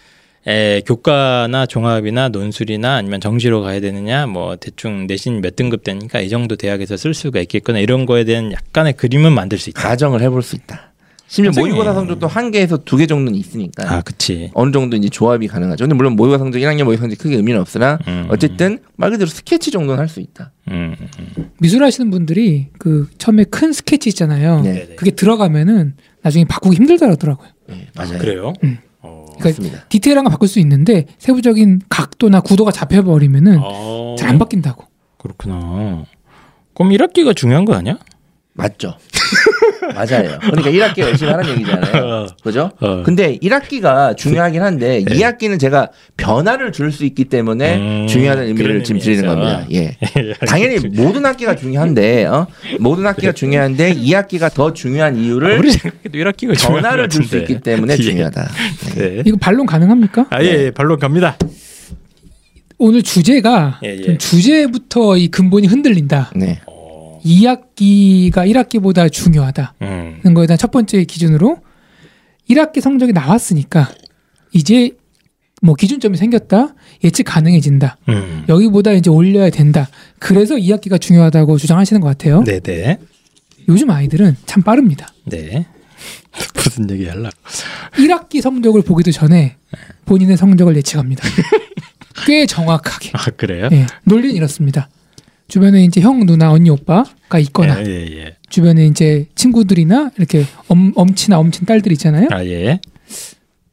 에, 교과나 종합이나 논술이나 아니면 정시로 가야 되느냐 뭐 대충 내신 몇 등급 되니까 이 정도 대학에서 쓸 수가 있겠거나 이런 거에 대한 약간의 그림은 만들 수 있다. 가정을 해볼 수 있다. 심지어 선생님. 모의고사 성적도 한 개에서 두 개 정도는 있으니까 아, 그치. 어느 정도 이제 조합이 가능하죠. 근데 물론 모의고사 성적 1학년 모의고사 성적 크게 의미는 없으나 음, 어쨌든 말 그대로 스케치 정도는 할 수 있다. 음, 음. 미술 하시는 분들이 그 처음에 큰 스케치 있잖아요. 네. 네네. 그게 들어가면은 나중에 바꾸기 힘들더라고요. 네, 아, 맞아요. 그래요? 음. 어. 그러니까 맞습니다. 디테일한 거 바꿀 수 있는데 세부적인 각도나 구도가 잡혀버리면은 어, 잘안 바뀐다고. 그렇구나. 그럼 1학기가 중요한 거 아니야? 맞죠. *laughs* 맞아요. 그러니까 1학기 열심히 하는 얘기잖아요. 그죠? 어. 근데 1학기가 중요하긴 한데 2학기는 제가 변화를 줄 수 있기 때문에 음, 중요하다는 의미를 그런 지금 드리는 의미에서. 겁니다. 예. *laughs* 당연히 모든 학기가 중요한데 어? 모든 학기가 중요한데 2학기가 더 중요한 이유를 아무리 생각해도 1학기가 중요한 변화를 것줄 수. 있기 때문에 *laughs* 예. 중요하다. 네. 네. 이거 반론 가능합니까? 아, 예, 예, 반론 갑니다. 오늘 주제가 예, 예. 좀 주제부터 이 근본이 흔들린다. 네. 2학기가 1학기보다 중요하다는 음. 거에 대한 첫 번째 기준으로 1학기 성적이 나왔으니까 이제 뭐 기준점이 생겼다 예측 가능해진다 음. 여기보다 이제 올려야 된다 그래서 2학기가 중요하다고 주장하시는 것 같아요 네, 네. 요즘 아이들은 참 빠릅니다 네. *laughs* 무슨 얘기 할라? 1학기 성적을 보기도 전에 본인의 성적을 예측합니다 *laughs* 꽤 정확하게 아, 그래요? 예, 논리는 이렇습니다 주변에 이제 형 누나 언니 오빠가 있거나 예, 예, 예. 주변에 이제 친구들이나 이렇게 엄, 엄치나 엄친 딸들 있잖아요. 아, 예.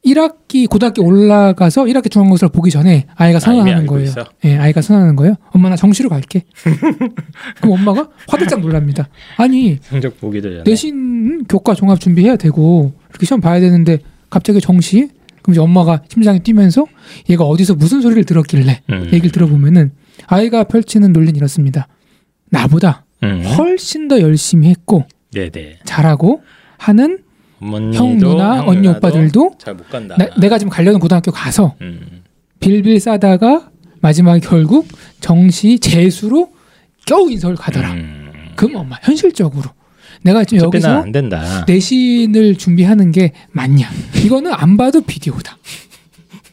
1학기 고등학교 올라가서 1학기 중간고사를 보기 전에 아이가 선언하는 거예요. 있어? 예, 아이가 선언하는 거예요. 엄마 나 정시로 갈게. *laughs* 그럼 엄마가 화들짝 놀랍니다. 아니 성적 보기도 전에. 내신 교과 종합 준비해야 되고 이렇게 시험 봐야 되는데 갑자기 정시? 그럼 이제 엄마가 심장이 뛰면서 얘가 어디서 무슨 소리를 들었길래 음. 얘기를 들어보면은 아이가 펼치는 논리는 이렇습니다. 나보다 음. 훨씬 더 열심히 했고 네, 네. 잘하고 하는 형 누나 형 언니 오빠들도 잘못 간다. 나- 내가 지금 가려는 고등학교 가서 음. 빌빌 싸다가 마지막에 결국 정시 재수로 겨우 인서울 가더라. 음. 그럼 엄마 현실적으로 내가 지금 여기서. 내신을 준비하는 게 맞냐? 이거는 안 봐도 비디오다.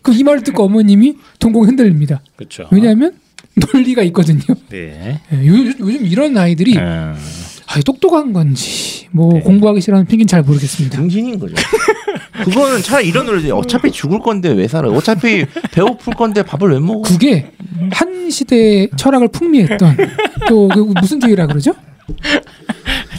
그이 말을 듣고 어머님이 동공이 흔들립니다. 그렇죠. 왜냐하면 논리가 있거든요. 네. 예, 요, 요즘 이런 아이들이 음. 아, 똑똑한 건지 뭐 네. 공부하기 싫어하는 핑계는 잘 모르겠습니다. 등신인 거죠. 그거는 차라리 이런 노래지. 어차피 죽을 건데 왜 살아? 어차피 배고플 건데 밥을 왜 먹어? 그게 한 시대의 철학을 풍미했던 또 그 무슨 주의라 그러죠?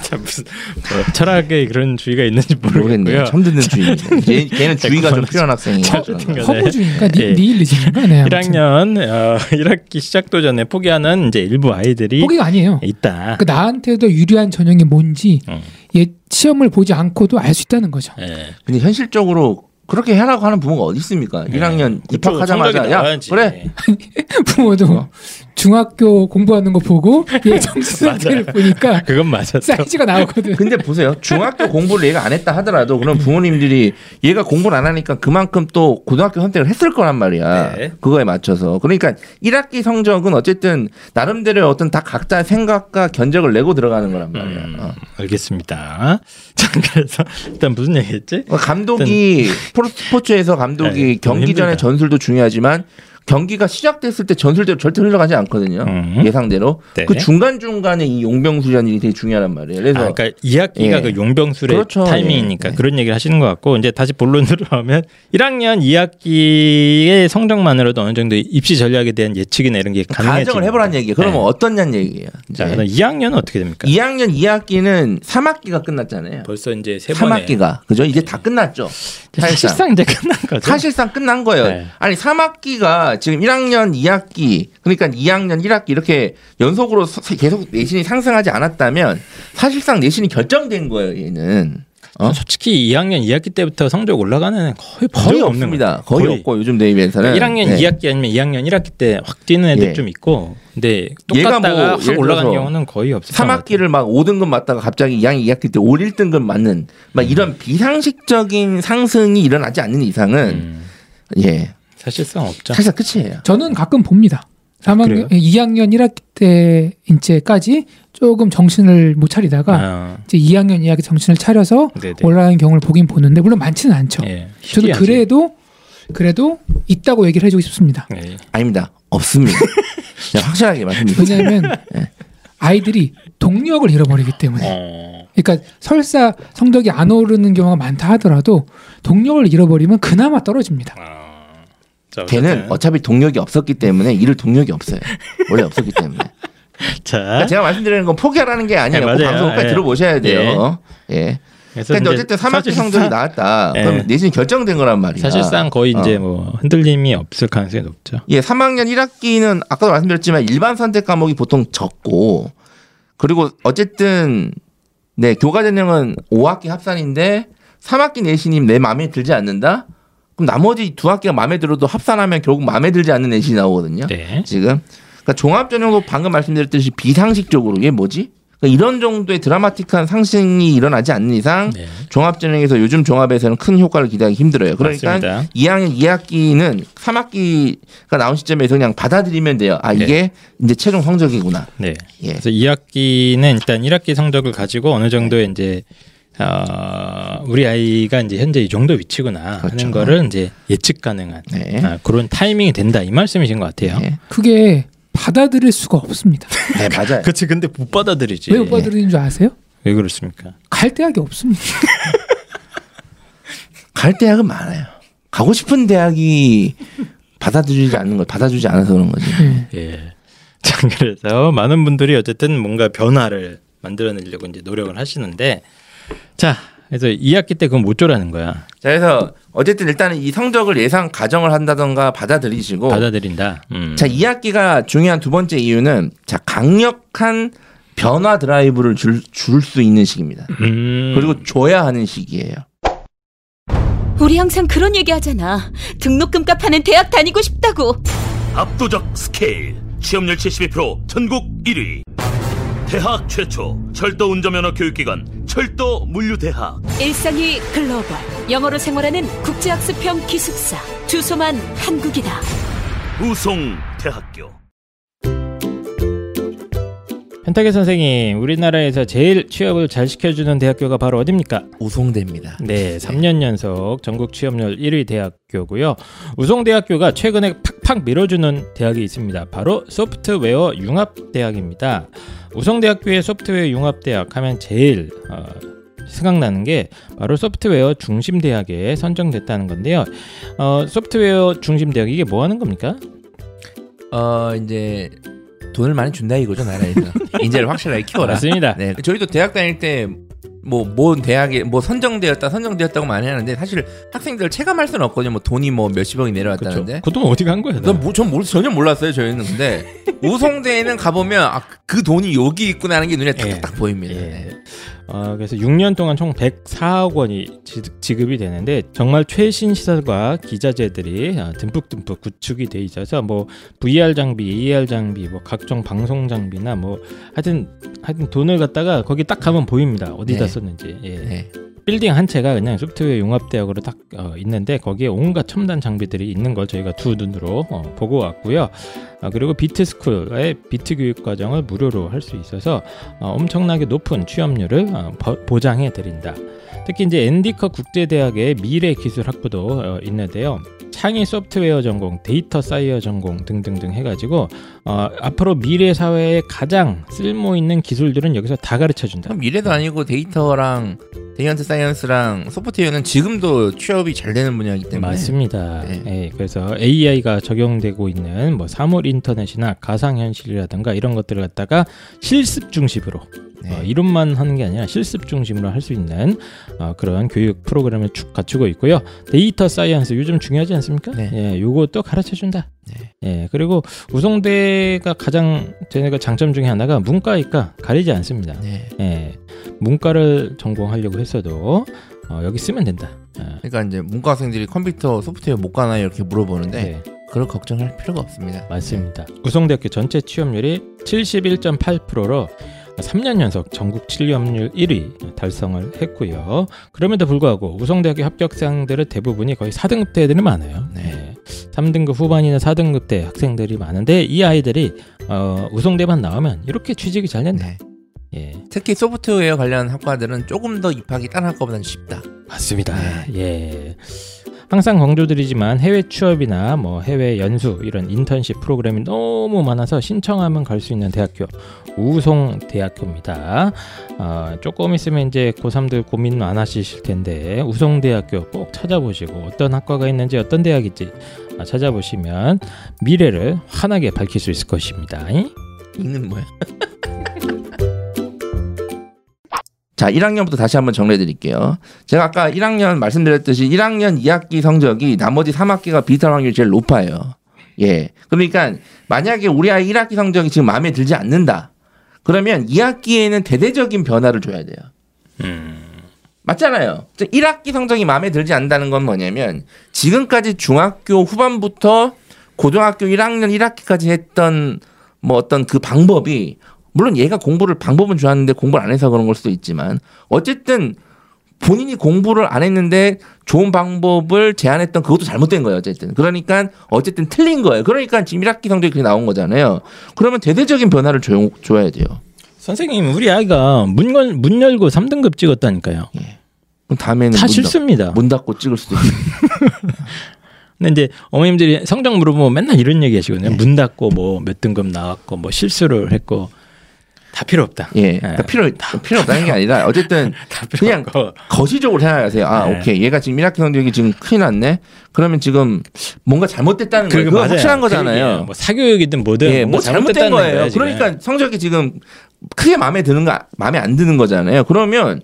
참 무슨 뭐 철학에 그런 주의가 있는지 모르겠네요. 처음 듣는 주의입니다. 걔, 걔는 주의가 좀. 필요한 학생이에요. 자, 저는. 어쨌든 간에. 허무주의인가 니, 예. 니힐리즘인가? 네, 아무튼. 1학년 어, *laughs* 1학기 시작도 전에 포기하는 이제 일부 아이들이 포기가 아니에요. 있다. 그 나한테도 유리한 전형이 뭔지 음. 얘 시험을 보지 않고도 알 수 있다는 거죠. 예. 근데 현실적으로 그렇게 하라고 하는 부모가 어디 있습니까? 1학년 그쵸, 입학하자마자 성적이 야 나와야지. 그래 *laughs* 부모도 어. 중학교 공부하는 거 보고 얘 *laughs* 상태를 보니까 그건 맞았어. 사이즈가 나오거든. 근데 보세요. 중학교 공부를 얘가 안 했다 하더라도 그럼 부모님들이 얘가 공부를 안 하니까 그만큼 또 고등학교 선택을 했을 거란 말이야. 네. 그거에 맞춰서. 그러니까 1학기 성적은 어쨌든 나름대로 어떤 다 각자 생각과 견적을 내고 들어가는 거란 말이야. 음, 어. 알겠습니다. *laughs* 자, 그래서 일단 무슨 얘기했지? 어, 감독이 프로 스포츠에서 감독이 네, 경기. 전에 전술도 중요하지만 경기가 시작됐을 때 전술대로 절대 흘러가지 않거든요. 음. 예상대로. 네. 그 중간 중간에 이 용병술이라는 일이 되게 중요한 말이에요. 그래서 아, 그러니까 2학기가 예. 그 용병술의 그렇죠. 타이밍이니까 예. 네. 그런 얘기를 하시는 것 같고 이제 다시 본론으로 하면 1학년 2학기의 성적만으로도 어느 정도 입시 전략에 대한 예측이나 이런 게 가능해지. 가정을 해보라는 얘기예요. 그러면 네. 어떠냐는 얘기예요. 자. 그럼 2학년은 어떻게 됩니까? 2학년 2학기는 3학기가 끝났잖아요. 벌써 이제 세 번에 3학기가 그죠? 이제 다 끝났죠. 사실상 사실상 이제 끝난 거죠. 사실상 끝난 거예요. 네. 아니 3학기가 지금 1학년 2학기 그러니까 2학년 1학기 이렇게 연속으로 서- 계속 내신이 상승하지 않았다면 사실상 내신이 결정된 거예요. 얘는 어? 솔직히 2학년 2학기 때부터 성적 올라가는 거의 본 거의 없습니다. 거예요. 거의, 없고 요즘 대입에서는 그러니까 1학년 네. 2학기 아니면 2학년 1학기 때 확 뛰는 애들 예. 좀 있고 근데 뭐 똑같다가 확 올라간 경우는 거의 없어요. 3학기를 막 5등급 맞다가 갑자기 2학년 2학기 때 5, 1등급 맞는 막 이런 비상식적인 상승이 일어나지 않는 이상은 음, 예 사실상 없죠. 사실 끝이에요. 저는 가끔 봅니다. 3학년, 그래요? 2학년 1학기 때 이제까지 조금 정신을 못 차리다가 아, 이제 2학년 2학기 정신을 차려서 네네. 올라가는 경우를 보긴 보는데 물론 많지는 않죠. 예, 저도. 그래도 그래도 있다고 얘기를 해주고 싶습니다. 예. 아닙니다. 없습니다. 확실하게 말씀드립니다. 왜냐하면 아이들이 동력을 잃어버리기 때문에. 어, 그러니까 설사 성적이 안 오르는 경우가 많다 하더라도 동력을 잃어버리면 그나마 떨어집니다. 아. 자, 걔는 어쨌든. 어차피 동력이 없었기 때문에 이를 동력이 없어요. 원래 없었기 때문에. 자, 그러니까 제가 말씀드리는 건 포기하라는 게 아니에요. 네, 꼭 맞아요. 방송까지 예. 들어보셔야 돼요. 예. 그래서 근데 이제 어쨌든 3학기 사실상- 성적이 나왔다. 예. 그럼 내신이 결정된 거란 말이야. 사실상 거의 이제 어. 뭐 흔들림이 없을 가능성이 높죠. 예, 3학년 1학기는 아까도 말씀드렸지만 일반 선택 과목이 보통 적고 그리고 어쨌든 네 교과 전형은 5학기 합산인데 3학기 내신이 내 마음에 들지 않는다. 그럼 나머지 두 학기가 마음에 들어도 합산하면 결국 마음에 들지 않는 내신이 나오거든요. 네. 지금 그러니까 종합 전형도 방금 말씀드렸듯이 비상식적으로 이게 뭐지? 그러니까 이런 정도의 드라마틱한 상승이 일어나지 않는 이상 네. 종합 전형에서 요즘 종합에서는 큰 효과를 기대하기 힘들어요. 그러니까 맞습니다. 2학년 2학기는 3학기가 나온 시점에서 그냥 받아들이면 돼요. 아 이게 이제 최종 성적이구나. 네. 예. 그래서 2학기는 일단 1학기 성적을 가지고 어느 정도의 이제 어, 우리 아이가 이제 현재 이 정도 위치구나 그렇죠. 하는 거를 이제 예측 가능한 네. 아, 그런 타이밍이 된다 이 말씀이신 것 같아요. 네. 그게 받아들일 수가 없습니다. 네, 맞아요. *laughs* 그렇지, 근데 못 받아들이지. 왜 못 받아들이는 줄 아세요? 왜 그렇습니까? 갈 대학이 없습니다. *laughs* 갈 대학은 많아요. 가고 싶은 대학이 받아들이지 않는 거, 받아주지 않아서 그런 거지. 네. 예. 자, 그래서 많은 분들이 어쨌든 뭔가 변화를 만들어내려고 이제 노력을 하시는데, 자, 그래서 2학기 때 그건 못 줘라는 거야. 자, 그래서 어쨌든 일단은 이 성적을 예상 가정을 한다던가 받아들이시고 받아들인다. 음. 자, 2학기가 중요한 두 번째 이유는 자, 강력한 변화 드라이브를 줄 수 있는 시기입니다. 음. 그리고 줘야 하는 시기예요. 우리 항상 그런 얘기 하잖아. 등록금 값하는 대학 다니고 싶다고. 압도적 스케일 취업률 72% 전국 1위 대학 최초 철도 운전면허 교육기관 철도 물류대학 일상이 글로벌. 영어로 생활하는 국제학습형 기숙사. 주소만 한국이다. 우송대학교 펜타게 선생님, 우리나라에서 제일 취업을 잘 시켜주는 대학교가 바로 어디입니까? 우송대입니다. 네, 3년 연속 전국 취업률 1위 대학교고요. 우송대학교가 최근에 팍팍 밀어주는 대학이 있습니다. 바로 소프트웨어 융합대학입니다. 우송대학교의 소프트웨어 융합대학 하면 제일 어, 생각나는 게 바로 소프트웨어 중심 대학에 선정됐다는 건데요. 어, 소프트웨어 중심 대학 이게 뭐 하는 겁니까? 어 이제 돈을 많이 준다 이거죠 나라에서 *laughs* 인재를 확실하게 키워라. 맞습니다. 네, 저희도 대학 다닐 때. 뭐, 뭔 대학에, 뭐, 선정되었다, 선정되었다고 많이 하는데, 사실 학생들 체감할 수는 없거든요. 뭐, 돈이 뭐, 몇십억이 내려왔다는데. 그돈 어디 간 거야? 난 뭐, 전 전혀 몰랐어요, 저희는. 근데, *laughs* 우송대에는 가보면, 아, 그 돈이 여기 있구나 하는 게 눈에 딱, 예. 딱 보입니다. 예. 네. 어, 그래서 6년 동안 총 104억 원이 지, 지급이 되는데 정말 최신 시설과 기자재들이 아, 듬뿍듬뿍 구축이 돼 있어서 뭐 VR 장비, AR 장비, 뭐 각종 방송 장비나 뭐 하여튼 하여튼 돈을 갖다가 거기 딱 가면 보입니다. 어디다 네. 썼는지. 예. 네. 빌딩 한 채가 그냥 소프트웨어 융합대학으로 딱 어, 있는데 거기에 온갖 첨단 장비들이 있는 걸 저희가 두 눈으로 어, 보고 왔고요. 아, 그리고 비트스쿨의 비트 교육 과정을 무료로 할 수 있어서 어, 엄청나게 높은 취업률을 어, 보- 보장해 드린다. 특히 이제 엔디컷 국제대학의 미래 기술 학부도 어, 있는데요. 창의 소프트웨어 전공, 데이터 사이어 전공 등등등 해가지고 어, 앞으로 미래 사회에 가장 쓸모 있는 기술들은 여기서 다 가르쳐 준다. 미래도 아니고 데이터랑 data science랑 소프트웨어는 지금도 취업이 잘 되는 분야이기 때문에 맞습니다. 네. 예, 그래서 AI가 적용되고 있는 뭐 사물 인터넷이나 가상 현실이라든가 이런 것들을 갖다가 실습 중심으로 네. 어, 이론만 하는 게 아니라 실습 중심으로 할 수 있는 어, 그런 교육 프로그램을 쭉 갖추고 있고요. data science 요즘 중요하지 않습니까? 네. 예, 요것도 가르쳐 준다. 네. 예, 그리고 우송대가 가장 저희가 장점 중에 하나가 문과이과 가리지 않습니다. 네. 예, 문과를 전공하려고 했어도 어, 여기 쓰면 된다. 어, 그러니까 이제 문과 학생들이 컴퓨터 소프트웨어 못 가나요 이렇게 물어보는데 네. 그럴 걱정할 필요가 없습니다. 맞습니다. 우송대학교 전체 취업률이 71.8%로 3년 연속 전국 취업률 1위 달성을 했고요. 그럼에도 불구하고 우송대학교 합격생들의 대부분이 거의 4등급대 애들이 많아요. 네. 3등급 후반이나 4등급대 학생들이 많은데 이 아이들이 어, 우송대만 나오면 이렇게 취직이 잘 된다. 네. 예, 특히 소프트웨어 관련 학과들은 조금 더 입학이 다른 학과보다는 쉽다. 맞습니다. 예. 항상 강조드리지만 해외 취업이나 뭐 해외 연수 이런 인턴십 프로그램이 너무 많아서 신청하면 갈 수 있는 대학교 우송 대학교입니다. 어, 조금 있으면 이제 고3들 고민 많으실 텐데 우송 대학교 꼭 찾아보시고 어떤 학과가 있는지 어떤 대학인지 아, 찾아보시면 미래를 환하게 밝힐 수 있을 것입니다. 이는 뭐야? *laughs* 자, 1학년부터 다시 한번 정리해 드릴게요. 제가 아까 1학년 말씀드렸듯이 1학년 2학기 성적이 나머지 3학기가 비슷한 확률이 제일 높아요. 예. 그러니까 만약에 우리 아이 1학기 성적이 지금 마음에 들지 않는다. 그러면 2학기에는 대대적인 변화를 줘야 돼요. 맞잖아요. 1학기 성적이 마음에 들지 않는다는 건 뭐냐면 지금까지 중학교 후반부터 고등학교 1학년 1학기까지 했던 뭐 어떤 그 방법이 물론 얘가 공부를 방법은 좋았는데 공부를 안 해서 그런 걸 수도 있지만 어쨌든 본인이 공부를 안 했는데 좋은 방법을 제안했던 그것도 잘못된 거예요 어쨌든 그러니까 어쨌든 틀린 거예요 그러니까 지금 1학기 성적이 그렇게 나온 거잖아요 그러면 대대적인 변화를 줘, 줘야 돼요 선생님 우리 아이가 문, 걸- 문 열고 3등급 찍었다니까요. 그럼 다음에는 다문 닫- 실수입니다. 문 닫고 찍을 수도 있어요 *laughs* 근데 이제 어머님들이 성적 물어보면 맨날 이런 얘기 하시거든요. 네. 문 닫고 뭐 몇 등급 나왔고 뭐 실수를 했고 다 필요 없다. 예 그러니까 필요 필요 없다는 게 아니라 어쨌든 *laughs* 다 그냥 없고. 거시적으로 생각하세요. 아, 네. 오케이. 얘가 지금 1학기 성적이 지금 큰일 났네. 그러면 지금 뭔가 잘못됐다는 거예요. 그거. 확실한 그 거잖아요. 뭐 사교육이든 뭐든 예, 뭐 잘못된 거예요. 거야. 그러니까 성적이 지금 크게 마음에 드는 거 마음에 안 드는 거잖아요. 그러면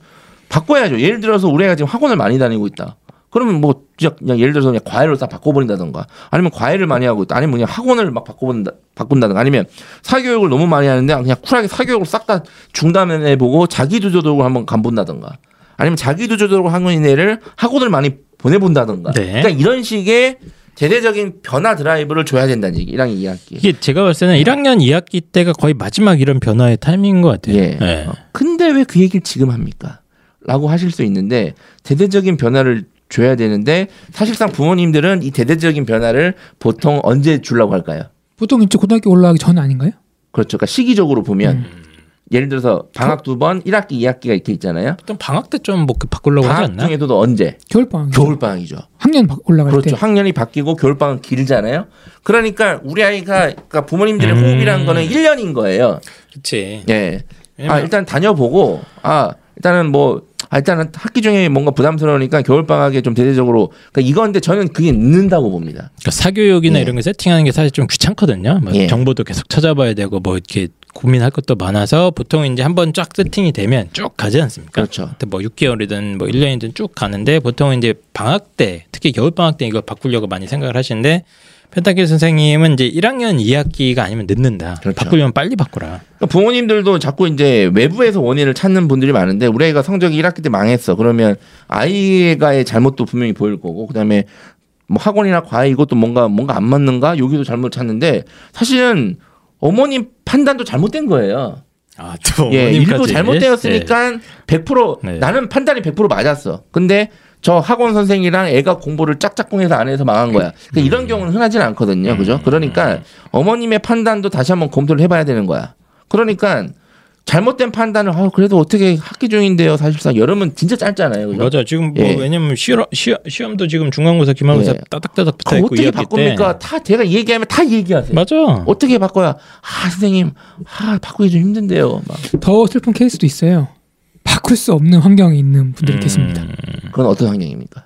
바꿔야죠. 예를 들어서 우리 애가 지금 학원을 많이 다니고 있다. 그러면 뭐 그냥, 그냥 예를 들어서 그냥 과외로 싹 바꿔버린다던가 아니면 과외를 많이 하고 있다 아니면 그냥 학원을 막 바꿔본다 바꾼다던가 아니면 사교육을 너무 많이 하는데 그냥 쿨하게 사교육을 싹 다 중단해보고 자기주도적으로 한번 간본다던가 아니면 자기주도적으로 하는 애를 학원을 많이 보내본다던가 네. 그러니까 이런 식의 대대적인 변화 드라이브를 줘야 된다는 얘기 1학년 2학기 이게 제가 봤을 때는 1학년 2학기 때가 거의 마지막 이런 변화의 타이밍인 것 같아요. 예. 예. 어, 근데 왜 그 얘기를 지금 합니까? 라고 하실 수 있는데 대대적인 변화를 줘야 되는데 사실상 부모님들은 이 대대적인 변화를 보통 언제 주려고 할까요? 보통 이제 고등학교 올라가기 전 아닌가요? 그렇죠. 그러니까 시기적으로 보면 음. 예를 들어서 방학 두 번, 1학기, 2학기가 이렇게 있잖아요. 보통 방학 때 좀 뭐 바꾸려고 하지 방학 않나? 중에도 언제? 겨울 방학. 겨울 방학이죠. 학년 바- 올라갈 그렇죠. 때. 학년이 바뀌고 겨울 방학 길잖아요. 그러니까 우리 아이가 그러니까 부모님들의 음. 호흡이라는 거는 1년인 거예요. 그렇지. 예. 아, 왜냐면- 일단 다녀보고, 아, 일단은 뭐, 아, 일단은 학기 중에 뭔가 부담스러우니까 겨울 방학에 좀 대대적으로, 그러니까 이건데 저는 그게 늦는다고 봅니다. 그러니까 사교육이나 예. 이런 거 세팅하는 게 사실 좀 귀찮거든요. 뭐 예. 정보도 계속 찾아봐야 되고 뭐 이렇게 고민할 것도 많아서 보통 이제 한번 쫙 세팅이 되면 쭉 가지 않습니까? 그렇죠. 뭐 6개월이든 뭐 1년이든 쭉 가는데 보통 이제 방학 때 특히 겨울 방학 때 이거 바꾸려고 많이 생각을 하시는데 펜타키 선생님은 이제 1학년 2학기가 아니면 늦는다. 그렇죠. 바꾸려면 빨리 바꾸라. 그러니까 부모님들도 자꾸 이제 외부에서 원인을 찾는 분들이 많은데 우리 애가 성적이 1학기 때 망했어. 그러면 아이가의 잘못도 분명히 보일 거고 그다음에 뭐 학원이나 과외 이것도 뭔가 뭔가 안 맞는가 여기도 잘못 찾는데 사실은 어머님 판단도 잘못된 거예요. 아, 또 예, 어머님까지. 잘못되었으니까 100% 네. 나는 판단이 100% 맞았어. 근데 저 학원 선생이랑 애가 공부를 짝짝꿍해서 안 해서 망한 거야. 그러니까 음. 이런 경우는 흔하진 않거든요. 그죠? 그러니까 어머님의 판단도 다시 한번 검토를 해봐야 되는 거야. 그러니까 잘못된 판단을 아, 그래도 어떻게 학기 중인데요. 사실상 여름은 진짜 짧잖아요. 그죠? 맞아. 지금 뭐 예. 왜냐면 시험 시험, 시험도 지금 중간고사 기말고사 예. 따닥따닥 붙어 그거 있고 어떻게 2학기 바꿉니까? 때. 다 제가 얘기하면 다 얘기하세요. 맞아. 어떻게 바꿔야? 아 선생님, 아 바꾸기 좀 힘든데요. 막 더 슬픈 케이스도 있어요. 바꿀 수 없는 환경에 있는 분들이 계십니다. 그건 어떤 환경입니까?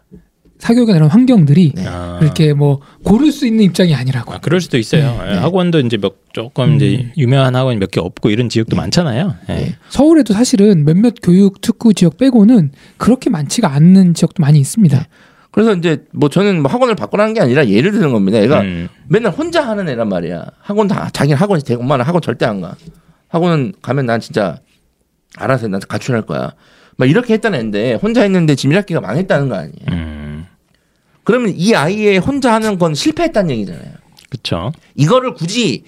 사교육에 나온 환경들이 네. 아. 이렇게 뭐 고를 수 있는 입장이 아니라고. 아, 그럴 수도 있어요. 네. 예, 학원도 이제 몇 조금 이제 유명한 학원이 몇 개 없고 이런 지역도 많잖아요. 예. 네. 서울에도 사실은 몇몇 교육 특구 지역 빼고는 그렇게 많지가 않는 지역도 많이 있습니다. 그래서 이제 뭐 저는 뭐 학원을 바꾸라는 게 아니라 예를 드는 겁니다. 얘가 음. 맨날 혼자 하는 애란 말이야. 학원 다 자기는 학원이 되고 엄마는 학원 절대 안 가. 학원은 가면 난 진짜 알아서 난 가출할 거야. 막 이렇게 했던 애인데 혼자 했는데 지금 1학기가 망했다는 거 아니에요. 음. 그러면 이 아이의 혼자 하는 건 실패했다는 얘기잖아요. 그렇죠. 이거를 굳이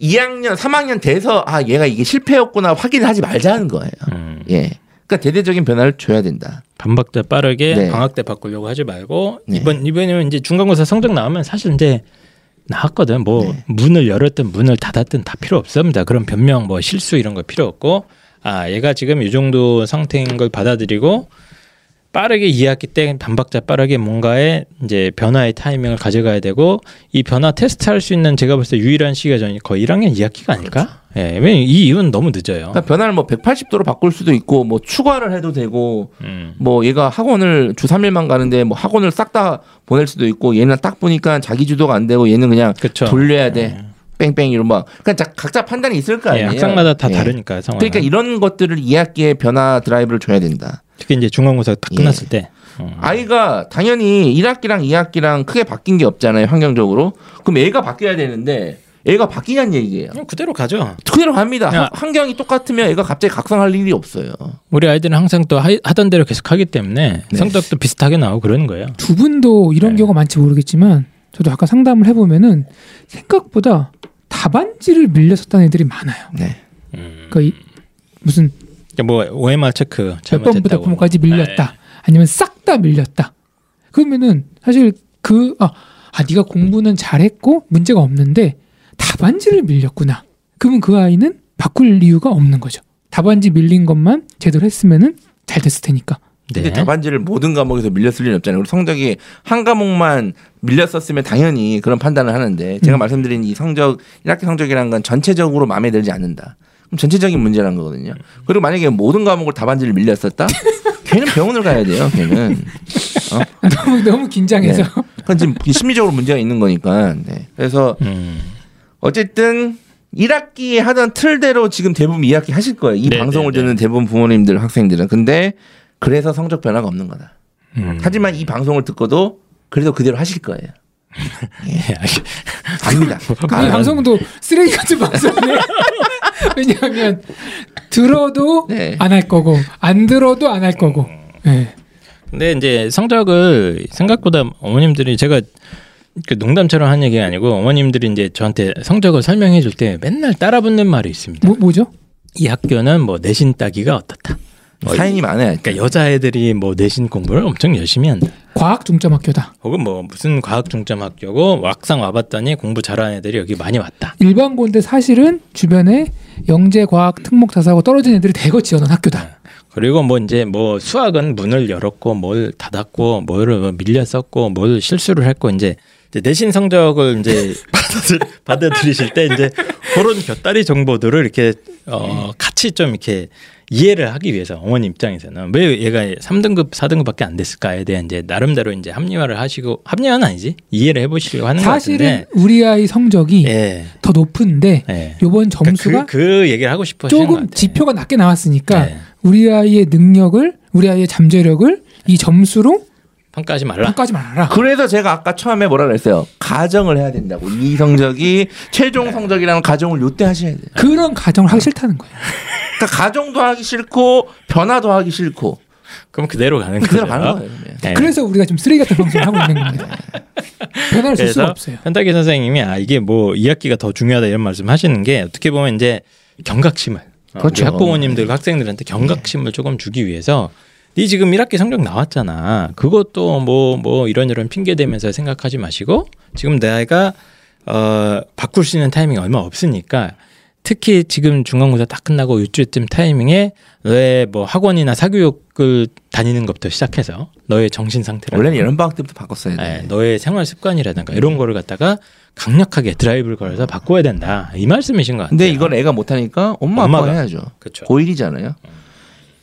2학년, 3학년 돼서 아 얘가 이게 실패였구나 확인을 하지 말자는 거예요. 음. 예. 그러니까 대대적인 변화를 줘야 된다. 반박자 빠르게 네. 방학 때 바꾸려고 하지 말고 네. 이번 이번에는 이제 중간고사 성적 나오면 사실 이제 나왔거든. 뭐 네. 문을 열었든 문을 닫았든 다 필요 없습니다. 그런 변명 뭐 실수 이런 거 필요 없고 아 얘가 지금 이 정도 상태인 걸 받아들이고 빠르게 2학기 때 반박자 빠르게 뭔가의 이제 변화의 타이밍을 가져가야 되고 이 변화 테스트할 수 있는 제가 봤을 때 유일한 시기가 저는 거의 1학년 2학기가 아닐까? 예, 왜냐면 이 이유는 너무 늦어요. 그러니까 변화를 뭐 180도로 바꿀 수도 있고 뭐 추가를 해도 되고 음. 뭐 얘가 학원을 주 3일만 가는데 뭐 학원을 싹 다 보낼 수도 있고 얘는 딱 보니까 자기 주도가 안 되고 얘는 그냥 그쵸. 돌려야 돼. 뺑뺑 이런 막 그러니까 자- 각자 판단이 있을 거 예, 아니에요. 학생마다 다 예. 다르니까 상황. 그러니까 이런 것들을 2학기에 변화 드라이브를 줘야 된다. 특히 이제 중간고사 딱 예. 끝났을 때. 어. 아이가 당연히 1학기랑 2학기랑 크게 바뀐 게 없잖아요. 환경적으로. 그럼 애가 바뀌어야 되는데 애가 바뀌냐는 얘기예요. 그냥 그대로 가죠. 그대로 갑니다. 야. 하- 환경이 똑같으면 애가 갑자기 각성할 일이 없어요. 우리 아이들은 항상 또 하, 하던 대로 계속 하기 때문에 네. 성적도 비슷하게 나오고 그러는 거예요. 두 분도 이런 네. 경우가 많지 모르겠지만 저도 아까 상담을 해보면은 생각보다 답안지를 밀렸었다는 애들이 많아요. 네. 음. 그러니까 이 무슨 그러니까 뭐 OMR 체크 몇 번부터 잘못했다고. 부모까지 밀렸다. 네. 아니면 싹 다 밀렸다. 그러면은 사실 그 아, 아 네가 공부는 잘했고 문제가 없는데 답안지를 밀렸구나. 그러면 그 아이는 바꿀 이유가 없는 거죠. 답안지 밀린 것만 제대로 했으면은 잘 됐을 테니까. 네. 근데 답안지를 모든 과목에서 밀렸을 리는 없잖아요. 우리 성적이 한 과목만 밀렸었으면 당연히 그런 판단을 하는데 제가 음. 말씀드린 이 성적 1학기 성적이라는 건 전체적으로 마음에 들지 않는다. 그럼 전체적인 문제라는 거거든요. 그리고 만약에 모든 과목을 답안지를 밀렸었다? *laughs* 걔는 병원을 가야 돼요. 걔는. *laughs* 너무 너무 긴장해서 그건 지금 심리적으로 문제가 있는 거니까. 네. 그래서 음. 어쨌든 1학기에 하던 틀대로 지금 대부분 2학기 하실 거예요. 이 네, 방송을 네, 네. 듣는 대부분 부모님들, 학생들은. 근데 그래서 성적 변화가 없는 거다. 음. 하지만 이 방송을 듣고도 그래도 그대로 하실 거예요. *laughs* 예, 알겠- 압니다. 이 *laughs* 아, 방송도 쓰레기 같은 방송이네. *laughs* 왜냐하면 들어도 네. 안할 거고 안 들어도 안 할 거고. 네. 근데 이제 성적을 생각보다 어머님들이 제가 그 농담처럼 한 얘기가 아니고 어머님들이 이제 저한테 성적을 설명해 줄 때 맨날 따라붙는 말이 있습니다. 뭐 뭐죠? 이 학교는 뭐 내신 따기가 어떻다. 뭐 사연이 많아요. 그러니까 여자애들이 뭐 내신 공부를 엄청 열심히 한다. 과학 중점 학교다. 혹은 뭐 무슨 과학 중점 학교고 막상 와봤더니 공부 잘하는 애들이 여기 많이 왔다. 일반 고인데 사실은 주변에 영재 과학 특목 자사고 떨어진 애들이 대거 지어놓은 학교다. 그리고 뭐 이제 뭐 수학은 문을 열었고 뭘 닫았고 뭘 밀렸었고 뭘 실수를 했고 이제 내신 성적을 이제 *laughs* 받아들, 받아들 이실 때 이제 그런 곁다리 정보들을 이렇게 어 같이 좀 이렇게 이해를 하기 위해서 어머니 입장에서는 왜 얘가 3등급, 4등급밖에 안 됐을까에 대한 이제 나름대로 이제 합리화를 하시고 합리화는 아니지 이해를 해보시려고 하는 것 사실은 같은데 우리 아이 성적이 예. 더 높은데 예. 요번 그러니까 점수가 그, 그 얘기를 하고 싶어 하시는 것 조금. 지표가 낮게 나왔으니까 네. 우리 아이의 능력을 우리 아이의 잠재력을 이 점수로 평가하지 말라. 평가하지 말아라. 그래서 제가 아까 처음에 뭐라 그랬어요. 가정을 해야 된다고. 이 성적이 최종 성적이라는 가정을 요때 하셔야 돼요. 그런 가정을 하기 싫다는 거예요. 그러니까 가정도 하기 싫고 변화도 하기 싫고 그럼 그대로 가는 그대로 거죠. 가는 거예요. 네. 그래서 우리가 지금 쓰레기 같은 방송을 하고 있는 겁니다. 변화를 줄 수가 없어요. 현탁기 선생님이 아 이게 뭐 2학기가 더 중요하다 이런 말씀 하시는 게 어떻게 보면 이제 경각심을 어, 그렇죠. 학부모님들 학생들한테 경각심을 조금 주기 위해서 네 지금 1학기 성적 나왔잖아. 그것도 뭐뭐 이런 이런 핑계 대면서 생각하지 마시고 지금 내 아이가 어 바꿀 수 있는 타이밍이 얼마 없으니까 특히 지금 중간고사 딱 끝나고 요쯤 타이밍에 너의 뭐 학원이나 사교육을 다니는 것부터 시작해서 너의 정신 상태를 원래는 여름 방학 때부터 바꿨어야 돼. 네, 너의 생활 습관이라든가 이런 거를 갖다가 강력하게 드라이브를 걸어서 바꿔야 된다 이 말씀이신 것 같아요. 근데 이걸 애가 못하니까 엄마. 아빠가 해야죠. 그렇죠. 고1이잖아요.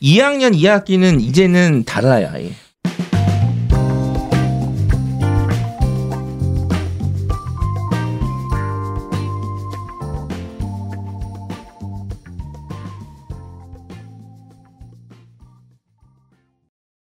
2학년 2학기는 이제는 달라요. 아예.